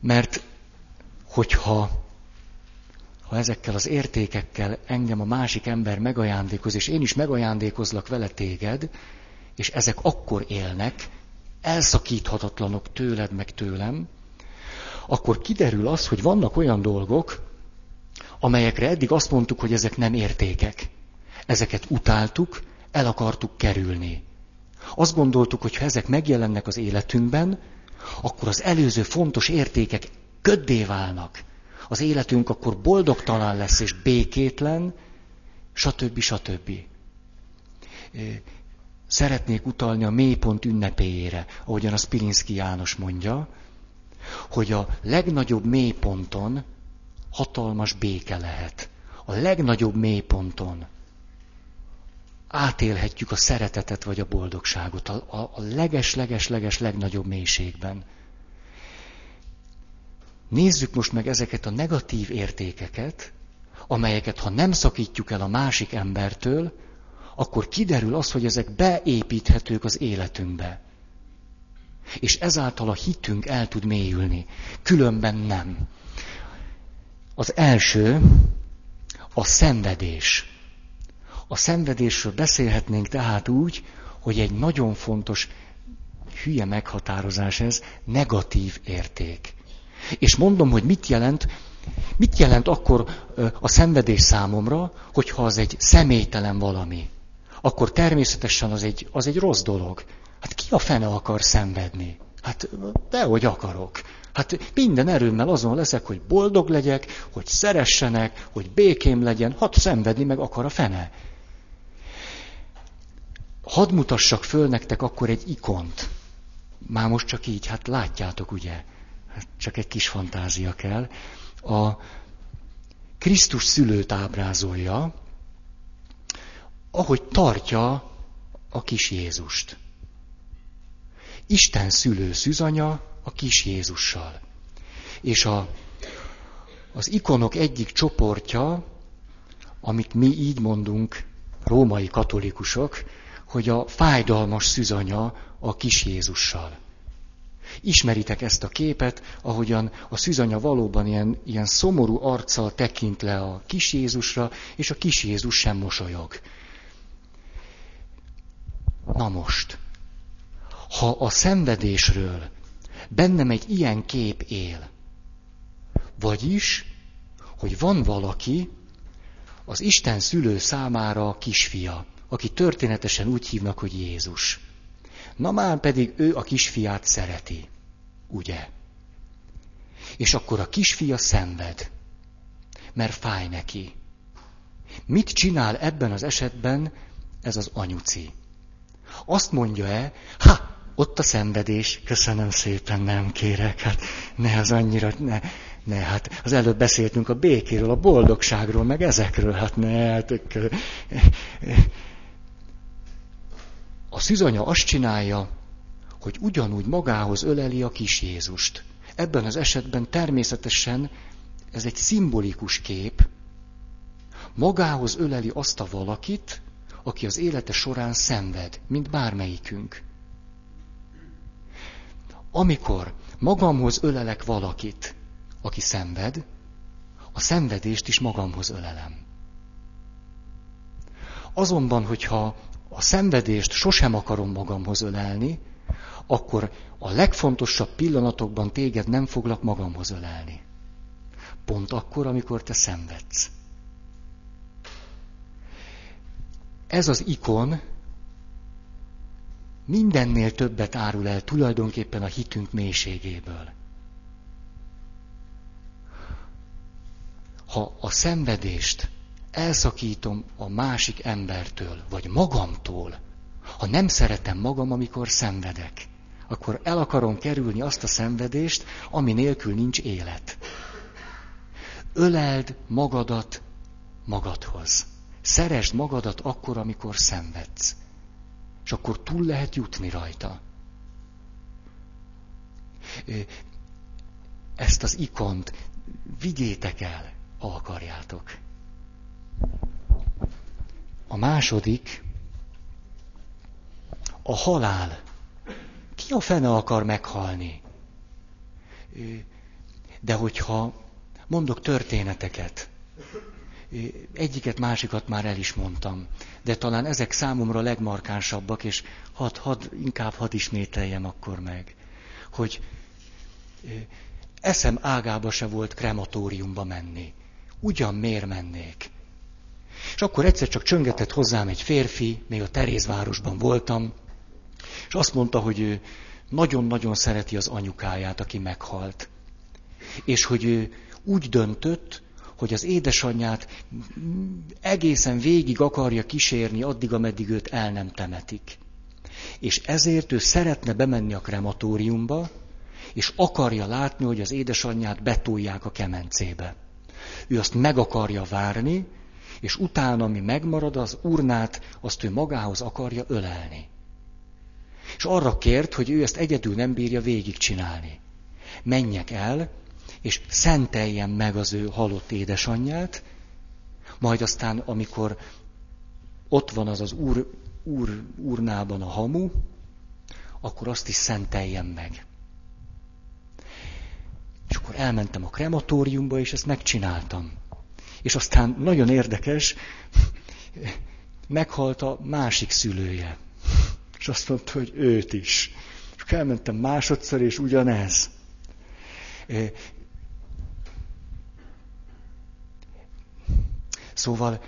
Mert hogyha ha ezekkel az értékekkel engem a másik ember megajándékoz, és én is megajándékozlak vele téged, és ezek akkor élnek, elszakíthatatlanok tőled meg tőlem, akkor kiderül az, hogy vannak olyan dolgok, amelyekre eddig azt mondtuk, hogy ezek nem értékek. Ezeket utáltuk, el akartuk kerülni. Azt gondoltuk, hogy ha ezek megjelennek az életünkben, akkor az előző fontos értékek köddé válnak. Az életünk akkor boldogtalan lesz és békétlen, stb. stb. Szeretnék utalni a mélypont ünnepéjére, ahogyan a Spilinszki János mondja, hogy a legnagyobb mélyponton hatalmas béke lehet. A legnagyobb mélyponton átélhetjük a szeretetet vagy a boldogságot a, a, a leges-leges-leges legnagyobb mélységben. Nézzük most meg ezeket a negatív értékeket, amelyeket ha nem szakítjuk el a másik embertől, akkor kiderül az, hogy ezek beépíthetők az életünkbe. És ezáltal a hitünk el tud mélyülni. Különben nem. Az első a szenvedés. A szenvedésről beszélhetnénk tehát úgy, hogy egy nagyon fontos, hülye meghatározás ez, negatív érték. És mondom, hogy mit jelent, mit jelent akkor a szenvedés számomra, hogyha az egy személytelen valami. Akkor természetesen az egy, az egy rossz dolog. Hát ki a fene akar szenvedni? Hát dehogy akarok. Hát minden erőmmel azon leszek, hogy boldog legyek, hogy szeressenek, hogy békém legyen, hát szenvedni meg akar a fene. Hadd mutassak föl nektek akkor egy ikont. Már most csak így, hát látjátok ugye, hát csak egy kis fantázia kell. A Krisztus szülőt ábrázolja, ahogy tartja a kis Jézust. Isten szülő szűzanya a kis Jézussal. És a, az ikonok egyik csoportja, amit mi így mondunk, római katolikusok, hogy a fájdalmas szűzanya a kis Jézussal. Ismeritek ezt a képet, ahogyan a szűzanya valóban ilyen, ilyen szomorú arccal tekint le a kis Jézusra, és a kis Jézus sem mosolyog. Na most, ha a szenvedésről bennem egy ilyen kép él, vagyis, hogy van valaki, az Isten szülő számára a kisfia, aki történetesen úgy hívnak, hogy Jézus. Na már pedig ő a kisfiát szereti, ugye? És akkor a kisfia szenved, mert fáj neki. Mit csinál ebben az esetben ez az anyuci? Azt mondja-e, ha, ott a szenvedés, köszönöm szépen, nem kérek, hát ne az annyira, ne, ne, hát az előbb beszéltünk a békéről, a boldogságról, meg ezekről, hát ne, hát, A szűzanya azt csinálja, hogy ugyanúgy magához öleli a kis Jézust. Ebben az esetben természetesen ez egy szimbolikus kép, magához öleli azt a valakit, aki az élete során szenved, mint bármelyikünk. Amikor magamhoz ölelek valakit, aki szenved, a szenvedést is magamhoz ölelem. Azonban, hogyha a szenvedést sosem akarom magamhoz ölelni, akkor a legfontosabb pillanatokban téged nem foglak magamhoz ölelni. Pont akkor, amikor te szenvedsz. Ez az ikon mindennél többet árul el tulajdonképpen a hitünk mélységéből. Ha a szenvedést elszakítom a másik embertől, vagy magamtól, ha nem szeretem magam, amikor szenvedek, akkor el akarom kerülni azt a szenvedést, ami nélkül nincs élet. Öleld magadat magadhoz. Szeresd magadat akkor, amikor szenvedsz. És akkor túl lehet jutni rajta. Ezt az ikont vigyétek el, ha akarjátok. A második, a halál. Ki a fene akar meghalni? De hogyha mondok történeteket, egyiket, másikat már el is mondtam, de talán ezek számomra legmarkánsabbak, és had, had, inkább hadd ismételjem akkor meg, hogy eszem ágába se volt krematóriumba menni. Ugyan miért mennék? És akkor egyszer csak csöngetett hozzám egy férfi, még a Terézvárosban voltam, és azt mondta, hogy ő nagyon-nagyon szereti az anyukáját, aki meghalt. És hogy ő úgy döntött, hogy az édesanyját egészen végig akarja kísérni addig, ameddig őt el nem temetik. És ezért ő szeretne bemenni a krematóriumba, és akarja látni, hogy az édesanyját betolják a kemencébe. Ő azt meg akarja várni, és utána, ami megmarad, az urnát, azt ő magához akarja ölelni. És arra kért, hogy ő ezt egyedül nem bírja végigcsinálni. Menjek el, és szenteljem meg az ő halott édesanyját, majd aztán, amikor ott van az az úr, úr, urnában a hamu, akkor azt is szenteljem meg. És akkor elmentem a krematóriumba, és ezt megcsináltam. És aztán nagyon érdekes, meghalt a másik szülője. És azt mondta, hogy őt is. És elmentem másodszor, és ugyanez. Szóval,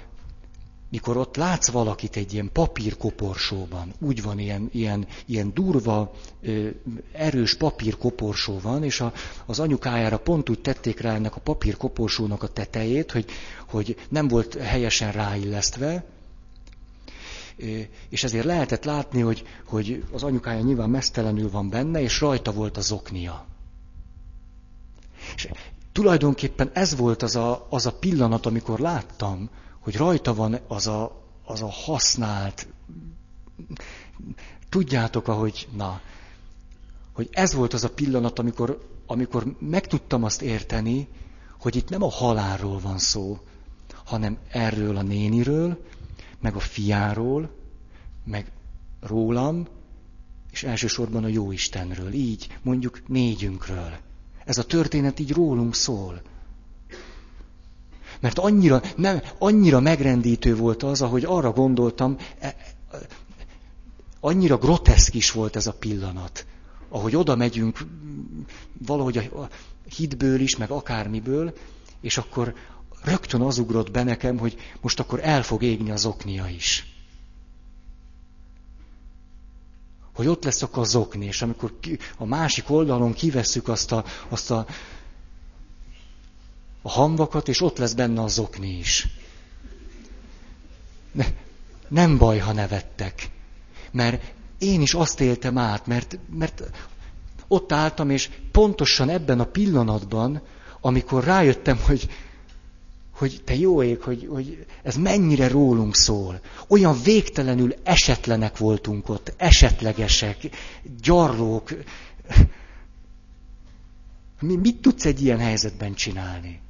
mikor ott látsz valakit egy ilyen papírkoporsóban, úgy van, ilyen, ilyen, ilyen durva, erős papírkoporsó van, és a, az anyukájára pont úgy tették rá ennek a papírkoporsónak a tetejét, hogy, hogy nem volt helyesen ráillesztve, és ezért lehetett látni, hogy, hogy az anyukája nyilván mesztelenül van benne, és rajta volt az oknia. És tulajdonképpen ez volt az a, az a pillanat, amikor láttam, hogy rajta van az a, az a használt, tudjátok, ahogy, na, hogy ez volt az a pillanat, amikor, amikor meg tudtam azt érteni, hogy itt nem a halálról van szó, hanem erről a néniről, meg a fiáról, meg rólam, és elsősorban a Jóistenről, így mondjuk négyünkről. Ez a történet így rólunk szól. Mert annyira, nem, annyira megrendítő volt az, ahogy arra gondoltam, e, e, annyira groteszk is volt ez a pillanat. Ahogy oda megyünk valahogy a hitből is, meg akármiből, és akkor rögtön az ugrott be nekem, hogy most akkor el fog égni az oknia is. hogy ott lesz akkor az okni, és amikor a másik oldalon kivesszük azt a, azt a, a hamvakat, és ott lesz benne az okni is. Ne, nem baj, ha nevettek. Mert én is azt éltem át, mert, mert ott álltam, és pontosan ebben a pillanatban, amikor rájöttem, hogy hogy te jó ég, hogy, hogy ez mennyire rólunk szól. Olyan végtelenül esetlenek voltunk ott, esetlegesek, gyarlók. Mi, mit tudsz egy ilyen helyzetben csinálni?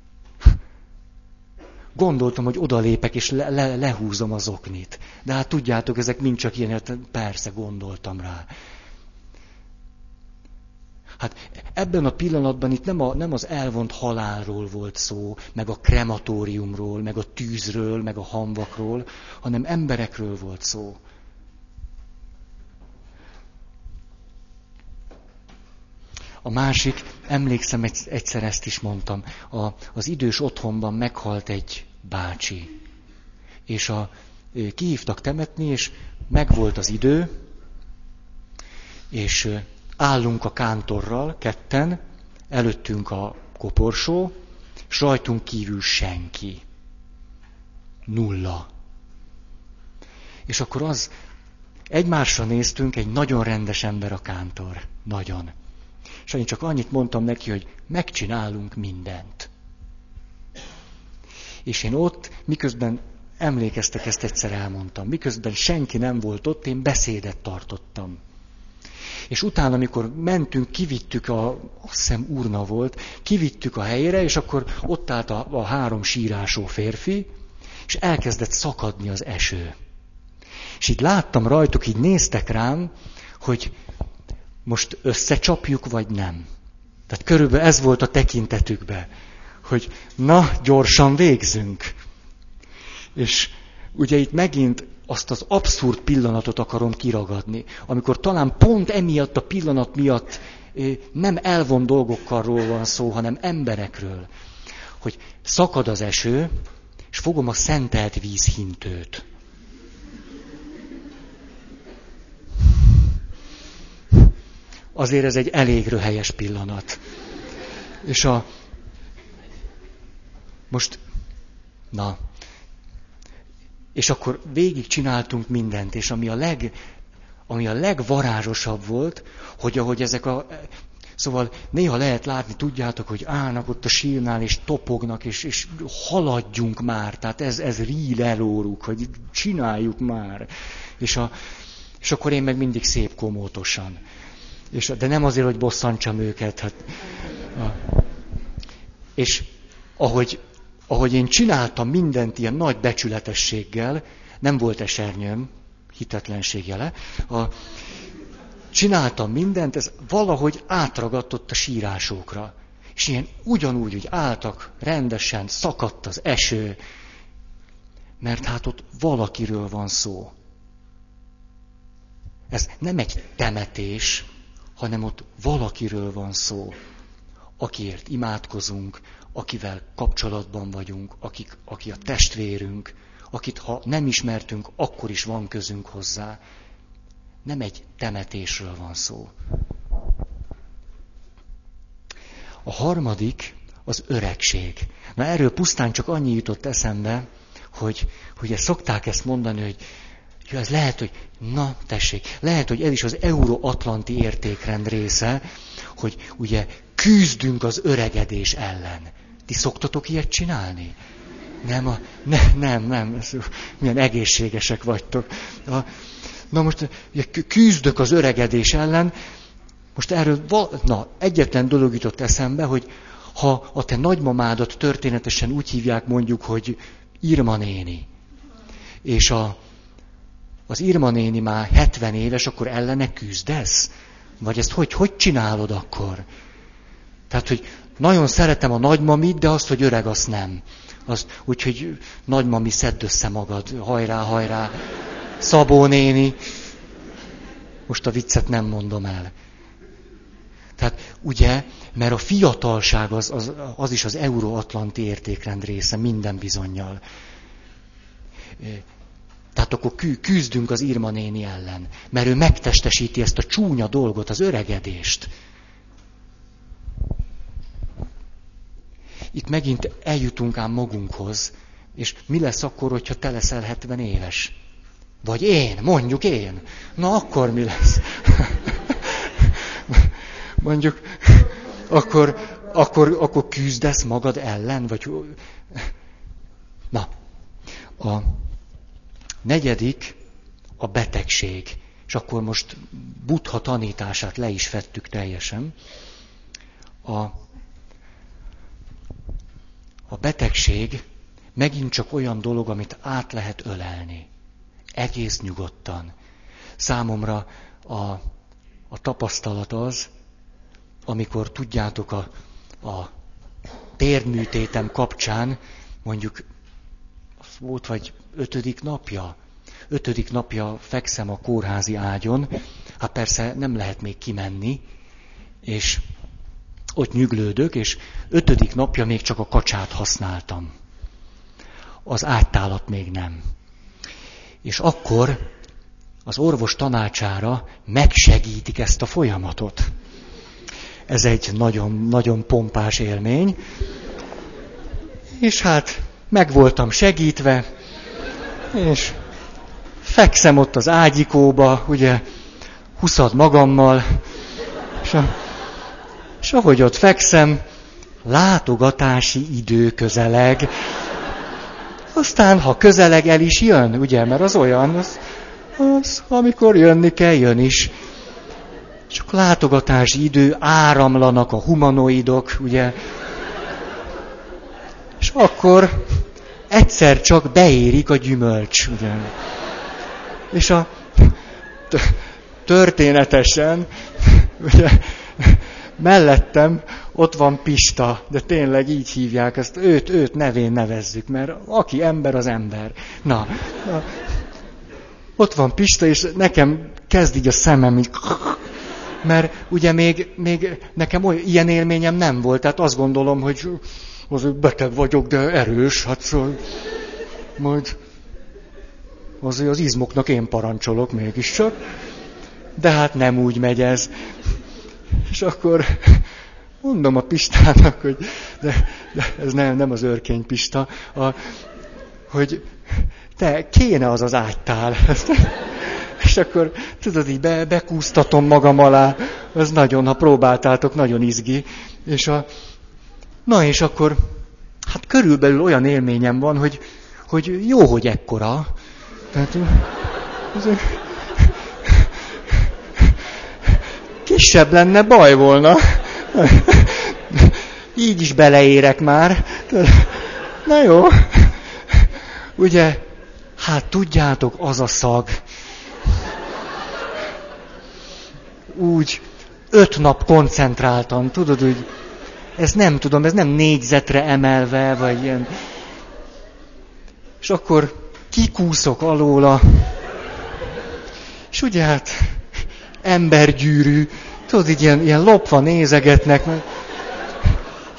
Gondoltam, hogy odalépek és le, le, lehúzom az oknit. De hát tudjátok, ezek mind csak ilyen, hát persze gondoltam rá. Hát ebben a pillanatban itt nem, a, nem az elvont halálról volt szó, meg a krematóriumról, meg a tűzről, meg a hamvakról, hanem emberekről volt szó. A másik, emlékszem, egyszer ezt is mondtam, a, az idős otthonban meghalt egy bácsi. És a, kihívtak temetni, és megvolt az idő, és állunk a kántorral, ketten, előttünk a koporsó, s rajtunk kívül senki. Nulla. És akkor az, egymásra néztünk, egy nagyon rendes ember a kántor. Nagyon. És én csak annyit mondtam neki, hogy megcsinálunk mindent. És én ott, miközben emlékeztek, ezt egyszer elmondtam, miközben senki nem volt ott, én beszédet tartottam. És utána, amikor mentünk, kivittük a, azt hiszem urna volt, kivittük a helyére, és akkor ott állt a, a három sírásó férfi, és elkezdett szakadni az eső. És így láttam rajtuk, így néztek rám, hogy most összecsapjuk, vagy nem. Tehát körülbelül ez volt a tekintetükbe, hogy na, gyorsan végzünk. És ugye itt megint azt az abszurd pillanatot akarom kiragadni, amikor talán pont emiatt a pillanat miatt nem elvon dolgokról van szó, hanem emberekről. Hogy szakad az eső, és fogom a szentelt vízhintőt. Azért ez egy elég röhelyes pillanat. És a... Most... Na, és akkor végig csináltunk mindent, és ami a, leg, ami a legvarázsosabb volt, hogy ahogy ezek a... Szóval néha lehet látni, tudjátok, hogy állnak ott a sírnál, és topognak, és, és haladjunk már. Tehát ez, ez ríl elóruk, hogy csináljuk már. És, a, és akkor én meg mindig szép komótosan. És, de nem azért, hogy bosszantsam őket. Hát, és ahogy ahogy én csináltam mindent ilyen nagy becsületességgel, nem volt esernyőm, hitetlenség jele, a, csináltam mindent, ez valahogy átragadtott a sírásokra. És ilyen ugyanúgy, hogy álltak rendesen, szakadt az eső, mert hát ott valakiről van szó. Ez nem egy temetés, hanem ott valakiről van szó, akiért imádkozunk, akivel kapcsolatban vagyunk, akik, aki a testvérünk, akit ha nem ismertünk, akkor is van közünk hozzá. Nem egy temetésről van szó. A harmadik az öregség. Na erről pusztán csak annyi jutott eszembe, hogy, ezt szokták ezt mondani, hogy jó, ez lehet, hogy, na tessék, lehet, hogy ez is az euróatlanti értékrend része, hogy ugye küzdünk az öregedés ellen. Ti szoktatok ilyet csinálni? Nem, a, ne, nem, nem, milyen egészségesek vagytok. A, na most küzdök az öregedés ellen, most erről, na, egyetlen dolog jutott eszembe, hogy ha a te nagymamádat történetesen úgy hívják mondjuk, hogy Irma néni, és a, az Irma néni már 70 éves, akkor ellene küzdesz? Vagy ezt hogy, hogy csinálod akkor? Tehát, hogy nagyon szeretem a nagymamit, de azt, hogy öreg, azt nem. Az, úgyhogy nagymami, szedd össze magad, hajrá, hajrá. Szabó néni. Most a viccet nem mondom el. Tehát ugye, mert a fiatalság az, az, az is az euróatlanti értékrend része, minden bizonyal. Tehát akkor küzdünk az Irma néni ellen, mert ő megtestesíti ezt a csúnya dolgot, az öregedést. itt megint eljutunk ám magunkhoz, és mi lesz akkor, hogyha te leszel 70 éves? Vagy én, mondjuk én. Na akkor mi lesz? [LAUGHS] mondjuk, akkor, akkor, akkor küzdesz magad ellen, vagy Na, a negyedik a betegség. És akkor most Buddha tanítását le is vettük teljesen. A, a betegség megint csak olyan dolog, amit át lehet ölelni. Egész nyugodtan. Számomra a, a tapasztalat az, amikor tudjátok a, a térműtétem kapcsán, mondjuk volt vagy ötödik napja, ötödik napja fekszem a kórházi ágyon, hát persze nem lehet még kimenni, és ott nyüglődök, és ötödik napja még csak a kacsát használtam. Az ágytálat még nem. És akkor az orvos tanácsára megsegítik ezt a folyamatot. Ez egy nagyon-nagyon pompás élmény. És hát meg voltam segítve, és fekszem ott az ágyikóba, ugye, huszad magammal, és, a, és ahogy ott fekszem, látogatási idő közeleg. Aztán, ha közeleg el is jön, ugye, mert az olyan, az, az amikor jönni kell, jön is. Csak látogatási idő, áramlanak a humanoidok, ugye. És akkor egyszer csak beérik a gyümölcs, ugye. És a történetesen, ugye, mellettem ott van Pista, de tényleg így hívják ezt, őt, őt nevén nevezzük, mert aki ember, az ember. Na, na ott van Pista, és nekem kezd így a szemem így mert ugye még, még nekem olyan, ilyen élményem nem volt, tehát azt gondolom, hogy az beteg vagyok, de erős, hát szóval majd azért az izmoknak én parancsolok mégiscsak, de hát nem úgy megy ez. És akkor mondom a Pistának, hogy de, de ez nem, nem az őrkény Pista, a, hogy te kéne az az ágytál. [LAUGHS] És akkor, tudod, így be, bekúztatom magam alá, az nagyon, ha próbáltátok, nagyon izgi. És a, na és akkor, hát körülbelül olyan élményem van, hogy, hogy jó, hogy ekkora. Tehát, kisebb lenne, baj volna. Így is beleérek már. Na jó. Ugye, hát tudjátok, az a szag, úgy öt nap koncentráltan, tudod, hogy ez nem tudom, ez nem négyzetre emelve, vagy ilyen. És akkor kikúszok alóla, és ugye hát embergyűrű, tudod, így ilyen, ilyen lopva nézegetnek, mert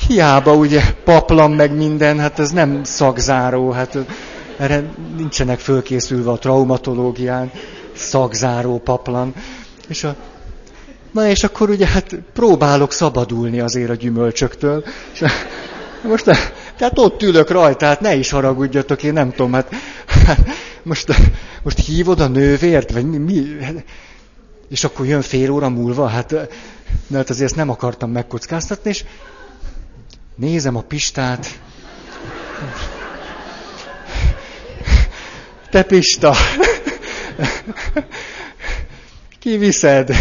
hiába ugye paplan meg minden, hát ez nem szakzáró, hát erre nincsenek fölkészülve a traumatológián, szakzáró paplan. És a Na és akkor ugye hát próbálok szabadulni azért a gyümölcsöktől. [LAUGHS] Most tehát ott ülök rajta, hát ne is haragudjatok, én nem tudom, hát, hát most, most hívod a nővért, vagy mi, mi? És akkor jön fél óra múlva, hát, hát azért ezt nem akartam megkockáztatni, és nézem a Pistát. Te Pista! [LAUGHS] Kiviszed!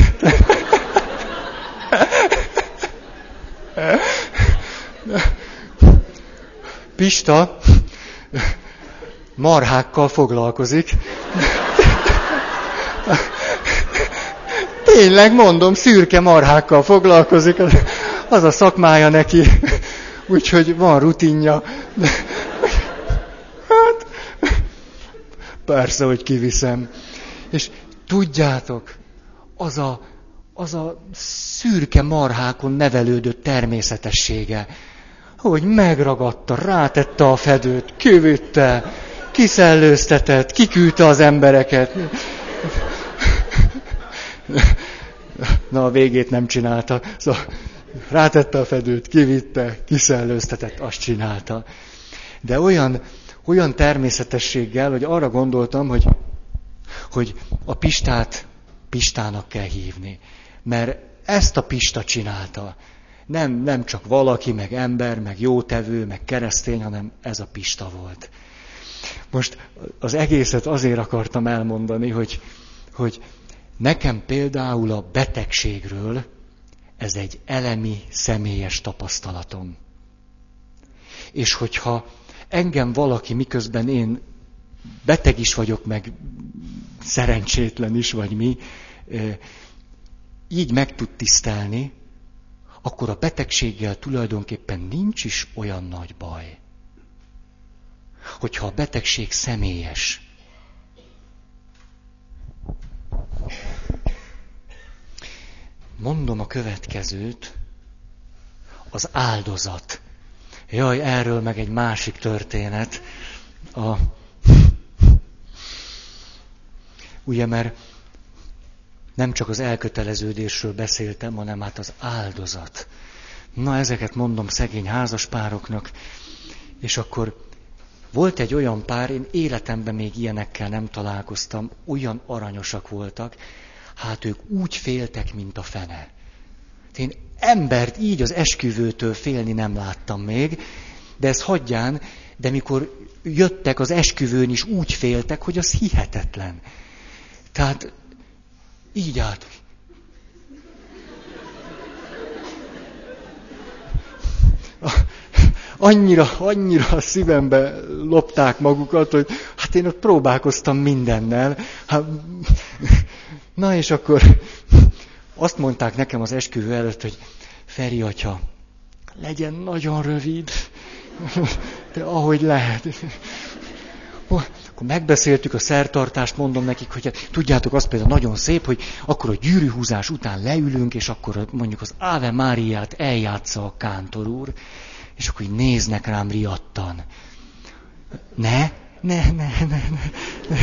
Pista marhákkal foglalkozik. Tényleg mondom, szürke marhákkal foglalkozik, az a szakmája neki, úgyhogy van rutinja. Hát, persze, hogy kiviszem. És tudjátok, az a az a szürke marhákon nevelődött természetessége, hogy megragadta, rátette a fedőt, kivitte, kiszellőztetett, kiküldte az embereket. Na, a végét nem csinálta. Szóval rátette a fedőt, kivitte, kiszellőztetett, azt csinálta. De olyan, olyan természetességgel, hogy arra gondoltam, hogy, hogy a Pistát Pistának kell hívni mert ezt a Pista csinálta. Nem, nem csak valaki, meg ember, meg jótevő, meg keresztény, hanem ez a Pista volt. Most az egészet azért akartam elmondani, hogy, hogy nekem például a betegségről ez egy elemi, személyes tapasztalatom. És hogyha engem valaki, miközben én beteg is vagyok, meg szerencsétlen is, vagy mi, így meg tud tisztelni, akkor a betegséggel tulajdonképpen nincs is olyan nagy baj. Hogyha a betegség személyes. Mondom a következőt, az áldozat. Jaj, erről meg egy másik történet. A... Ugye, mert nem csak az elköteleződésről beszéltem, hanem hát az áldozat. Na, ezeket mondom szegény házaspároknak, és akkor volt egy olyan pár, én életemben még ilyenekkel nem találkoztam, olyan aranyosak voltak, hát ők úgy féltek, mint a fene. Én embert így az esküvőtől félni nem láttam még, de ez hagyján, de mikor jöttek az esküvőn is úgy féltek, hogy az hihetetlen. Tehát így állt. Annyira, annyira a szívembe lopták magukat, hogy hát én ott próbálkoztam mindennel. Hát, na és akkor azt mondták nekem az esküvő előtt, hogy Feri atya, legyen nagyon rövid, de ahogy lehet akkor megbeszéltük a szertartást, mondom nekik, hogy hát, tudjátok, az például nagyon szép, hogy akkor a gyűrűhúzás után leülünk, és akkor mondjuk az Ave Máriát eljátsza a kántor úr, és akkor így néznek rám riadtan. Ne, ne, ne, ne, ne. ne.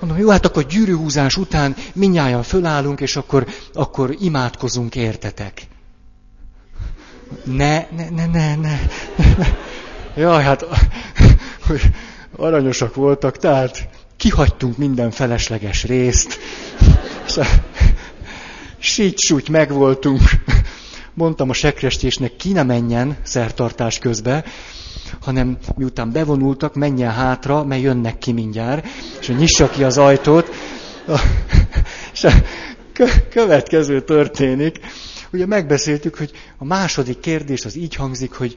Mondom, jó, hát akkor gyűrűhúzás után minnyáján fölállunk, és akkor, akkor imádkozunk, értetek. Ne, ne, ne, ne, ne. Jaj, hát hogy aranyosak voltak, tehát kihagytunk minden felesleges részt. [LAUGHS] Sígy-súgy megvoltunk. Mondtam a sekrestésnek, ki ne menjen szertartás közbe, hanem miután bevonultak, menjen hátra, mert jönnek ki mindjárt, és nyissa ki az ajtót. [LAUGHS] És a következő történik. Ugye megbeszéltük, hogy a második kérdés az így hangzik, hogy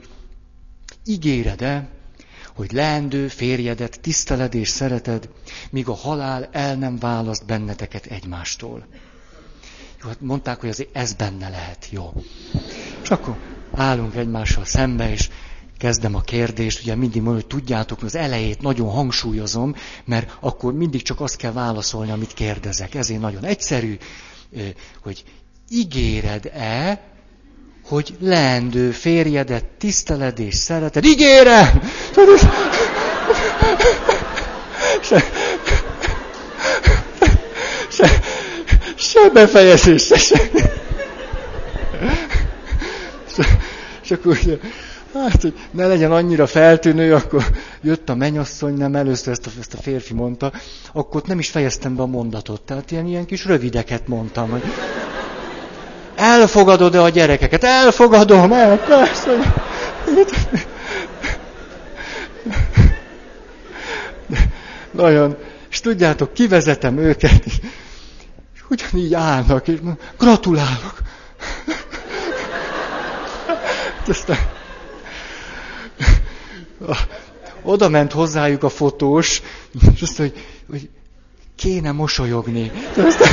ígéred-e, hogy leendő férjedet tiszteled és szereted, míg a halál el nem választ benneteket egymástól. Jó, hát mondták, hogy azért ez benne lehet, jó. És akkor állunk egymással szembe, és kezdem a kérdést, ugye mindig mondom, hogy tudjátok, az elejét nagyon hangsúlyozom, mert akkor mindig csak azt kell válaszolni, amit kérdezek. Ezért nagyon egyszerű, hogy ígéred-e, hogy leendő férjedet tiszteled és szereted. Ígérem! Se, se, se befejezés, se, se. Akkor ugye, hát, hogy ne legyen annyira feltűnő, akkor jött a menyasszony, nem először ezt a, ezt a férfi mondta, akkor nem is fejeztem be a mondatot. Tehát ilyen, ilyen kis rövideket mondtam, hogy Elfogadod-e a gyerekeket? Elfogadom, el, persze. Nagyon. És tudjátok, kivezetem őket, és ugyanígy állnak, és gratulálok. Aztán, oda ment hozzájuk a fotós, és azt mondja, hogy, hogy kéne mosolyogni. Aztán,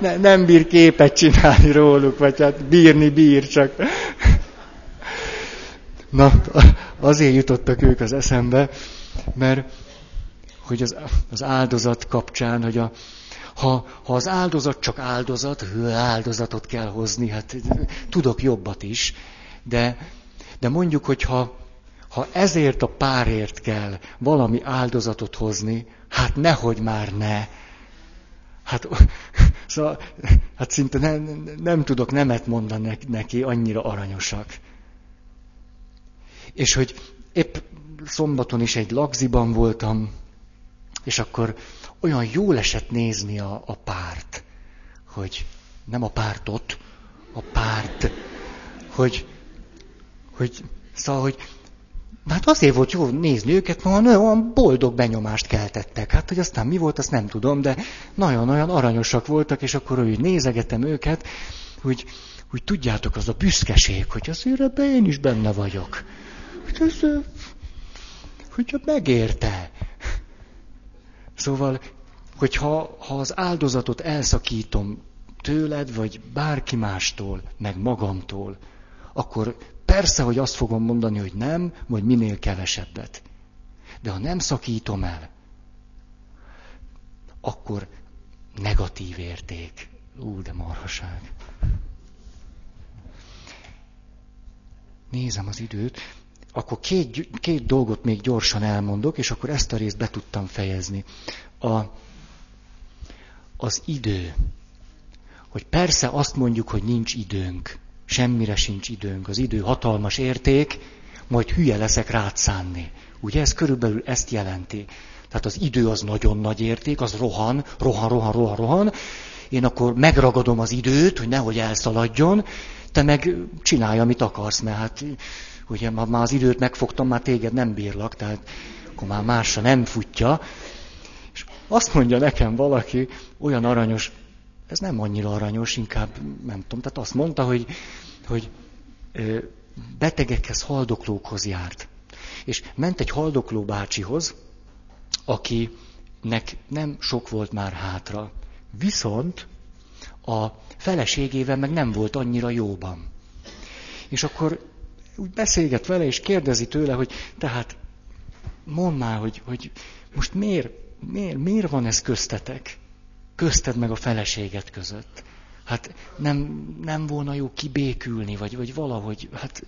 ne, nem bír képet csinálni róluk, vagy hát bírni bír csak. Na, azért jutottak ők az eszembe, mert hogy az, az áldozat kapcsán, hogy a, ha, ha az áldozat csak áldozat, hű, áldozatot kell hozni, hát tudok jobbat is, de, de mondjuk, hogy ha, ha ezért a párért kell valami áldozatot hozni, hát nehogy már ne, Hát, [LAUGHS] szóval, hát szinte nem, nem tudok nemet mondani neki, annyira aranyosak. És hogy épp szombaton is egy lagziban voltam, és akkor olyan jól esett nézni a, a párt, hogy nem a pártot, a párt, hogy, hogy szóval, hogy Hát azért volt jó nézni őket, mert olyan boldog benyomást keltettek. Hát, hogy aztán mi volt, azt nem tudom, de nagyon-nagyon aranyosak voltak, és akkor úgy nézegetem őket, hogy, hogy tudjátok, az a büszkeség, hogy azért ebben én is benne vagyok. Hogy ez, hogy megérte. Szóval, hogyha ha az áldozatot elszakítom tőled, vagy bárki mástól, meg magamtól, akkor persze, hogy azt fogom mondani, hogy nem, vagy minél kevesebbet. De ha nem szakítom el, akkor negatív érték. Ú, de marhaság. Nézem az időt. Akkor két, két dolgot még gyorsan elmondok, és akkor ezt a részt be tudtam fejezni. A, az idő. Hogy persze azt mondjuk, hogy nincs időnk. Semmire sincs időnk. Az idő hatalmas érték, majd hülye leszek rád szánni. Ugye ez körülbelül ezt jelenti. Tehát az idő az nagyon nagy érték, az rohan, rohan, rohan, rohan, rohan. Én akkor megragadom az időt, hogy nehogy elszaladjon, te meg csinálj, amit akarsz, mert hát ugye már az időt megfogtam, már téged nem bírlak, tehát akkor már másra nem futja. És azt mondja nekem valaki, olyan aranyos, ez nem annyira aranyos, inkább nem tudom, tehát azt mondta, hogy, hogy betegekhez, haldoklókhoz járt. És ment egy haldokló bácsihoz, akinek nem sok volt már hátra. Viszont a feleségével meg nem volt annyira jóban. És akkor úgy beszélget vele, és kérdezi tőle, hogy tehát mondd már, hogy, hogy most miért, miért, miért van ez köztetek? Közted meg a feleséget között. Hát nem, nem volna jó kibékülni, vagy, vagy valahogy, hát...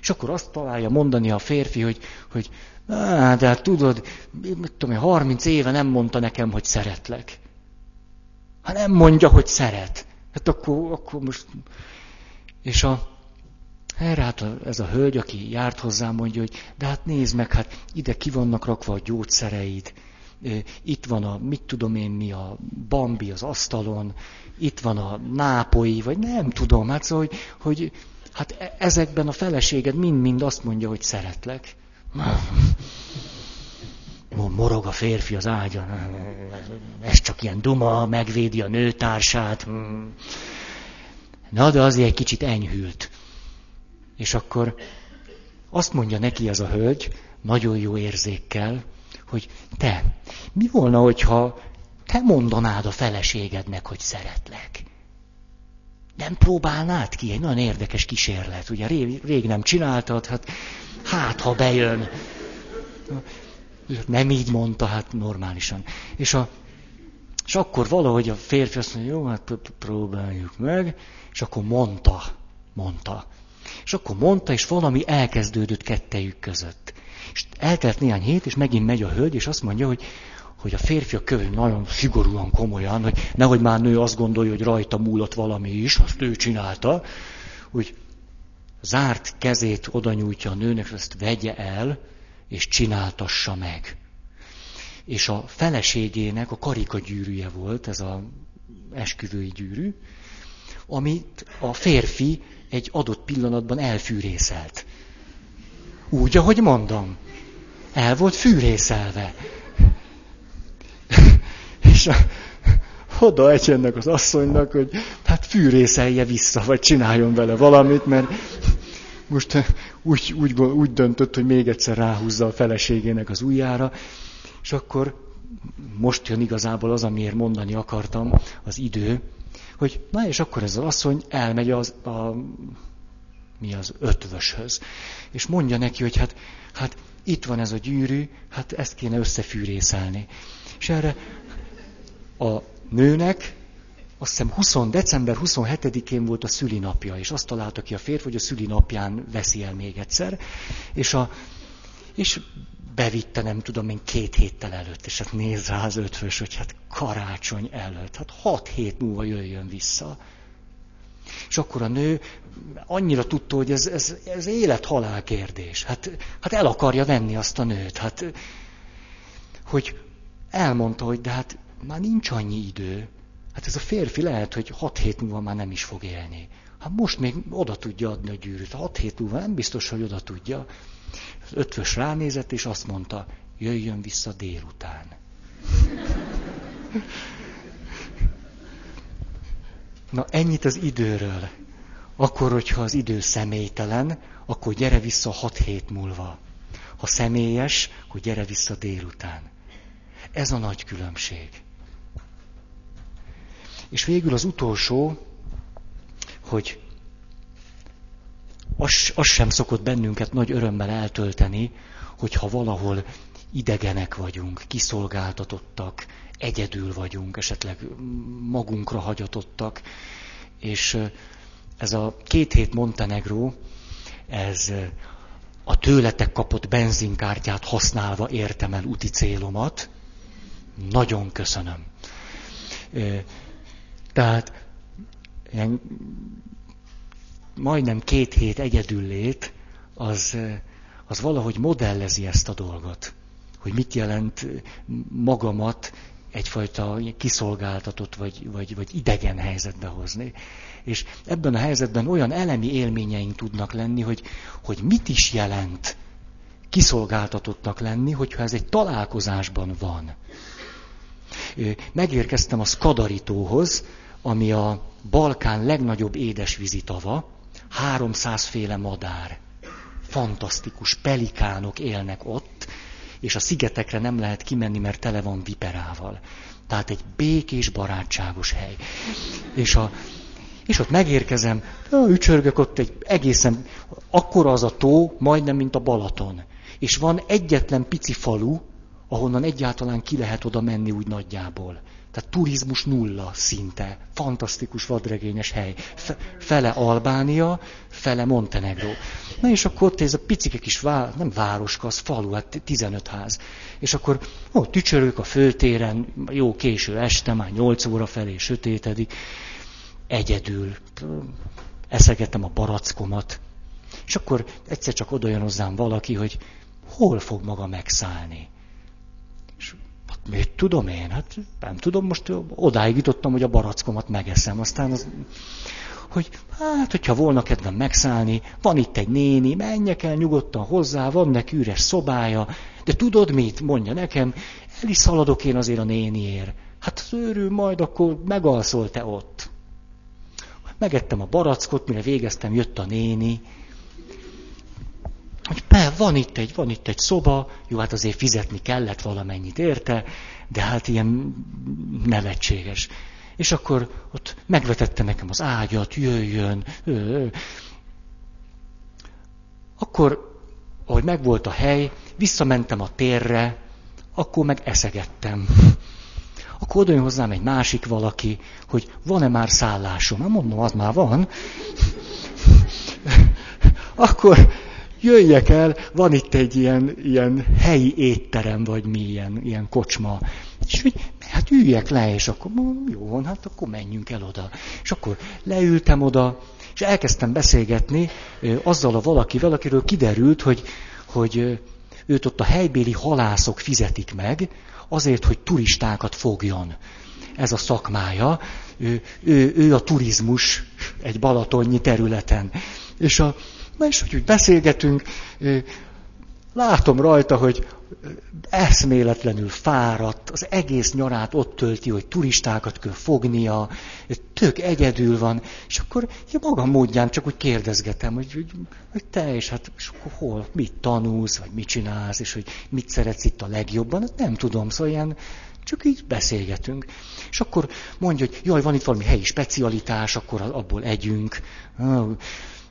És akkor azt találja mondani a férfi, hogy, hogy á, de hát tudod, mit tudom én, 30 éve nem mondta nekem, hogy szeretlek. Ha nem mondja, hogy szeret, hát akkor, akkor most... És a, erre hát ez a hölgy, aki járt hozzám, mondja, hogy de hát nézd meg, hát ide ki vannak rakva a gyógyszereid, itt van a, mit tudom én mi, a bambi az asztalon, itt van a nápoi, vagy nem tudom, hát szóval, hogy, hogy hát e, ezekben a feleséged mind-mind azt mondja, hogy szeretlek. [LAUGHS] Morog a férfi az ágyon. Ez csak ilyen duma, megvédi a nőtársát. Na, de azért egy kicsit enyhült. És akkor azt mondja neki ez a hölgy, nagyon jó érzékkel, hogy te, mi volna, hogyha te mondanád a feleségednek, hogy szeretlek? Nem próbálnád ki? Egy nagyon érdekes kísérlet. Ugye rég, rég nem csináltad, hát hát ha bejön. Nem így mondta, hát normálisan. És, a, és akkor valahogy a férfi azt mondja, jó, hát próbáljuk meg, és akkor mondta, mondta. És akkor mondta, és valami elkezdődött kettejük között. És eltelt néhány hét, és megint megy a hölgy, és azt mondja, hogy, hogy a férfi a kövő nagyon szigorúan, komolyan, hogy nehogy már nő azt gondolja, hogy rajta múlott valami is, azt ő csinálta, hogy zárt kezét oda nyújtja a nőnek, ezt vegye el, és csináltassa meg. És a feleségének a karika gyűrűje volt, ez a esküvői gyűrű, amit a férfi egy adott pillanatban elfűrészelt. Úgy, ahogy mondom. El volt fűrészelve. [LAUGHS] És a, oda egy ennek az asszonynak, hogy hát fűrészelje vissza, vagy csináljon vele valamit, mert most úgy, úgy, úgy döntött, hogy még egyszer ráhúzza a feleségének az ujjára, és akkor most jön igazából az, amiért mondani akartam, az idő, hogy na és akkor ez az asszony elmegy az, a, mi az ötvöshöz, és mondja neki, hogy hát, hát itt van ez a gyűrű, hát ezt kéne összefűrészelni. És erre a nőnek azt hiszem 20, december 27-én volt a szülinapja, és azt találta ki a férfi, hogy a szülinapján veszi el még egyszer, és, a, és bevitte, nem tudom én, két héttel előtt, és hát néz rá az ötvös, hogy hát karácsony előtt, hát hat hét múlva jöjjön vissza. És akkor a nő annyira tudta, hogy ez, ez, ez élet-halál kérdés. Hát, hát el akarja venni azt a nőt. Hát, hogy elmondta, hogy de hát már nincs annyi idő. Hát ez a férfi lehet, hogy hat hét múlva már nem is fog élni. Hát most még oda tudja adni a gyűrűt. Hat hét múlva nem biztos, hogy oda tudja. Az ötvös ránézett, és azt mondta, jöjjön vissza délután. Na ennyit az időről. Akkor, hogyha az idő személytelen, akkor gyere vissza hat hét múlva. Ha személyes, akkor gyere vissza délután. Ez a nagy különbség. És végül az utolsó, hogy az, az sem szokott bennünket nagy örömmel eltölteni, hogyha valahol idegenek vagyunk, kiszolgáltatottak, egyedül vagyunk, esetleg magunkra hagyatottak, és ez a két hét Montenegró, ez a tőletek kapott benzinkártyát használva értem el úti célomat. Nagyon köszönöm. Tehát ilyen majdnem két hét egyedül lét, az, az valahogy modellezi ezt a dolgot. Hogy mit jelent magamat egyfajta kiszolgáltatott vagy, vagy, vagy idegen helyzetbe hozni. És ebben a helyzetben olyan elemi élményeink tudnak lenni, hogy, hogy mit is jelent kiszolgáltatottnak lenni, hogyha ez egy találkozásban van. Megérkeztem a Skadaritóhoz, ami a Balkán legnagyobb édesvízi tava, 300 féle madár. Fantasztikus pelikánok élnek ott, és a szigetekre nem lehet kimenni, mert tele van viperával. Tehát egy békés, barátságos hely. És, a, és ott megérkezem, ücsörgök ott egy egészen, akkora az a tó, majdnem, mint a Balaton. És van egyetlen pici falu, ahonnan egyáltalán ki lehet oda menni úgy nagyjából. Tehát turizmus nulla szinte. Fantasztikus vadregényes hely. Fele Albánia, fele Montenegro. Na és akkor ott ez a picike kis vá, nem városka, az falu, hát 15 ház. És akkor ó, tücsörök a föltéren, jó késő este, már 8 óra felé sötétedik, egyedül. Eszegettem a barackomat. És akkor egyszer csak oda jön hozzám valaki, hogy hol fog maga megszállni. Mit tudom én? Hát nem tudom, most odáig jutottam, hogy a barackomat megeszem. Aztán az, hogy hát, hogyha volna kedvem megszállni, van itt egy néni, menjek el nyugodtan hozzá, van neki üres szobája, de tudod mit, mondja nekem, el is szaladok én azért a néniért. Hát őrül, majd akkor megalszol te ott. Megettem a barackot, mire végeztem, jött a néni, hogy be, van itt egy, van itt egy szoba, jó, hát azért fizetni kellett valamennyit érte, de hát ilyen nevetséges. És akkor ott megvetette nekem az ágyat, jöjjön. Akkor, ahogy megvolt a hely, visszamentem a térre, akkor meg eszegettem. Akkor oda hozzám egy másik valaki, hogy van-e már szállásom. Hát mondom, az már van. akkor jöjjek el, van itt egy ilyen, ilyen helyi étterem, vagy mi, ilyen, ilyen kocsma. És hogy hát üljek le, és akkor jó van, hát akkor menjünk el oda. És akkor leültem oda, és elkezdtem beszélgetni azzal a valakivel, akiről kiderült, hogy, hogy őt ott a helybéli halászok fizetik meg, azért, hogy turistákat fogjon. Ez a szakmája. Ő, ő, ő a turizmus egy balatonnyi területen. És a, Na és hogy úgy beszélgetünk, látom rajta, hogy eszméletlenül fáradt, az egész nyarát ott tölti, hogy turistákat kell fognia, tök egyedül van, és akkor ja, magam módján csak úgy kérdezgetem, hogy, hogy, hogy te, és hát és hol, mit tanulsz, vagy mit csinálsz, és hogy mit szeretsz itt a legjobban, hát nem tudom, szóval ilyen, csak így beszélgetünk. És akkor mondja, hogy jaj, van itt valami helyi specialitás, akkor abból együnk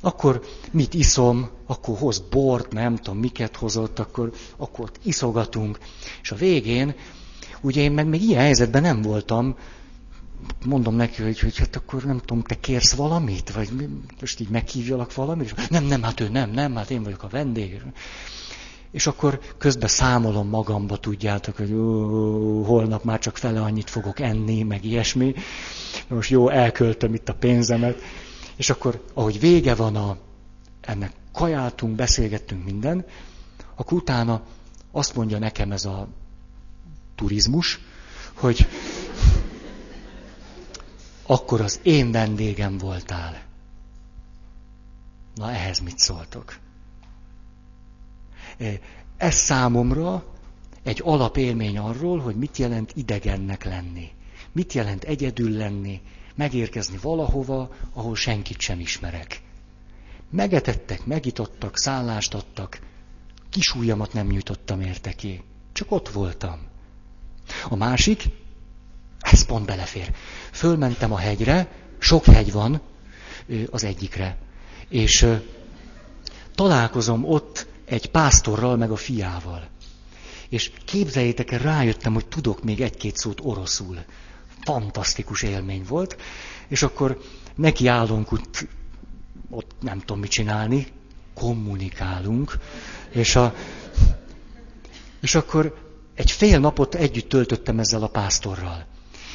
akkor mit iszom, akkor hoz bort, nem tudom, miket hozott, akkor, akkor iszogatunk. És a végén, ugye én meg még ilyen helyzetben nem voltam, mondom neki, hogy, hogy hát akkor nem tudom, te kérsz valamit, vagy most így meghívjalak valamit, és nem, nem, hát ő nem, nem, hát én vagyok a vendég. És akkor közben számolom magamba, tudjátok, hogy ó, holnap már csak fele annyit fogok enni, meg ilyesmi. Most jó, elköltöm itt a pénzemet. És akkor, ahogy vége van a, ennek kajáltunk, beszélgettünk minden, akkor utána azt mondja nekem ez a turizmus, hogy akkor az én vendégem voltál. Na ehhez mit szóltok? ez számomra egy alapélmény arról, hogy mit jelent idegennek lenni. Mit jelent egyedül lenni, megérkezni valahova, ahol senkit sem ismerek. Megetettek, megitottak, szállást adtak, kis ujjamat nem nyújtottam érteké. Csak ott voltam. A másik, ez pont belefér. Fölmentem a hegyre, sok hegy van az egyikre, és találkozom ott egy pásztorral, meg a fiával. És képzeljétek el, rájöttem, hogy tudok még egy-két szót oroszul. Fantasztikus élmény volt. És akkor neki állunk ott, ott nem tudom mit csinálni, kommunikálunk. És, a, és akkor egy fél napot együtt töltöttem ezzel a pásztorral.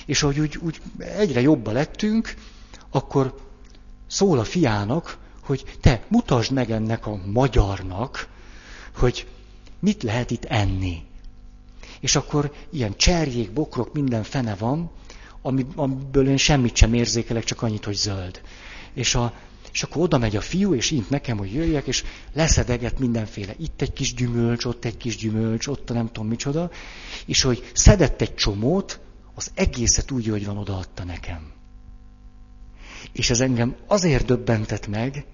És ahogy úgy, úgy egyre jobban lettünk, akkor szól a fiának, hogy te mutasd meg ennek a magyarnak, hogy mit lehet itt enni. És akkor ilyen cserjék, bokrok, minden fene van, amiből én semmit sem érzékelek, csak annyit, hogy zöld. És, a, és akkor oda megy a fiú, és int nekem, hogy jöjjek, és leszedeget mindenféle. Itt egy kis gyümölcs, ott egy kis gyümölcs, ott a nem tudom micsoda. És hogy szedett egy csomót, az egészet úgy, hogy van, odaadta nekem. És ez engem azért döbbentett meg,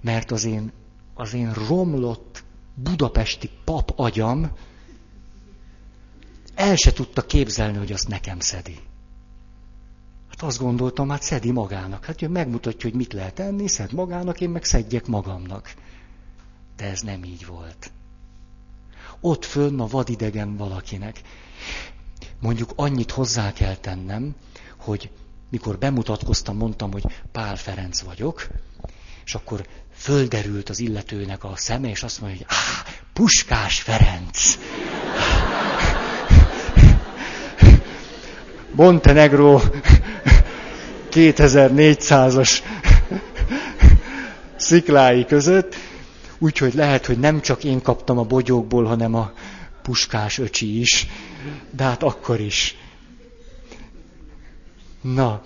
mert az én, az én romlott budapesti pap agyam el se tudta képzelni, hogy azt nekem szedi. Azt gondoltam, hát szedi magának. Hát ő megmutatja, hogy mit lehet enni, szed magának, én meg szedjek magamnak. De ez nem így volt. Ott fönn a vadidegen valakinek. Mondjuk annyit hozzá kell tennem, hogy mikor bemutatkoztam, mondtam, hogy Pál Ferenc vagyok, és akkor földerült az illetőnek a szeme, és azt mondja, hogy ah, Puskás Ferenc. [LAUGHS] Montenegro 2400-as [LAUGHS] sziklái között, úgyhogy lehet, hogy nem csak én kaptam a bogyókból, hanem a puskás öcsi is, de hát akkor is. Na,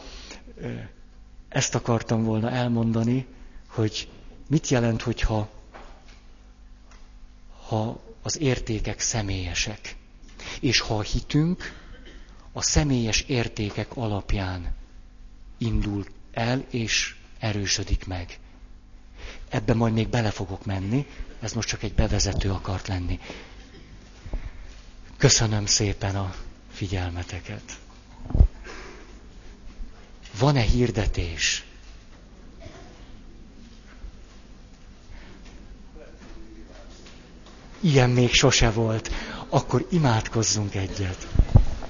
ezt akartam volna elmondani, hogy mit jelent, hogyha ha az értékek személyesek, és ha hitünk a személyes értékek alapján indul el és erősödik meg. Ebben majd még bele fogok menni, ez most csak egy bevezető akart lenni. Köszönöm szépen a figyelmeteket. Van-e hirdetés? Ilyen még sose volt. Akkor imádkozzunk egyet.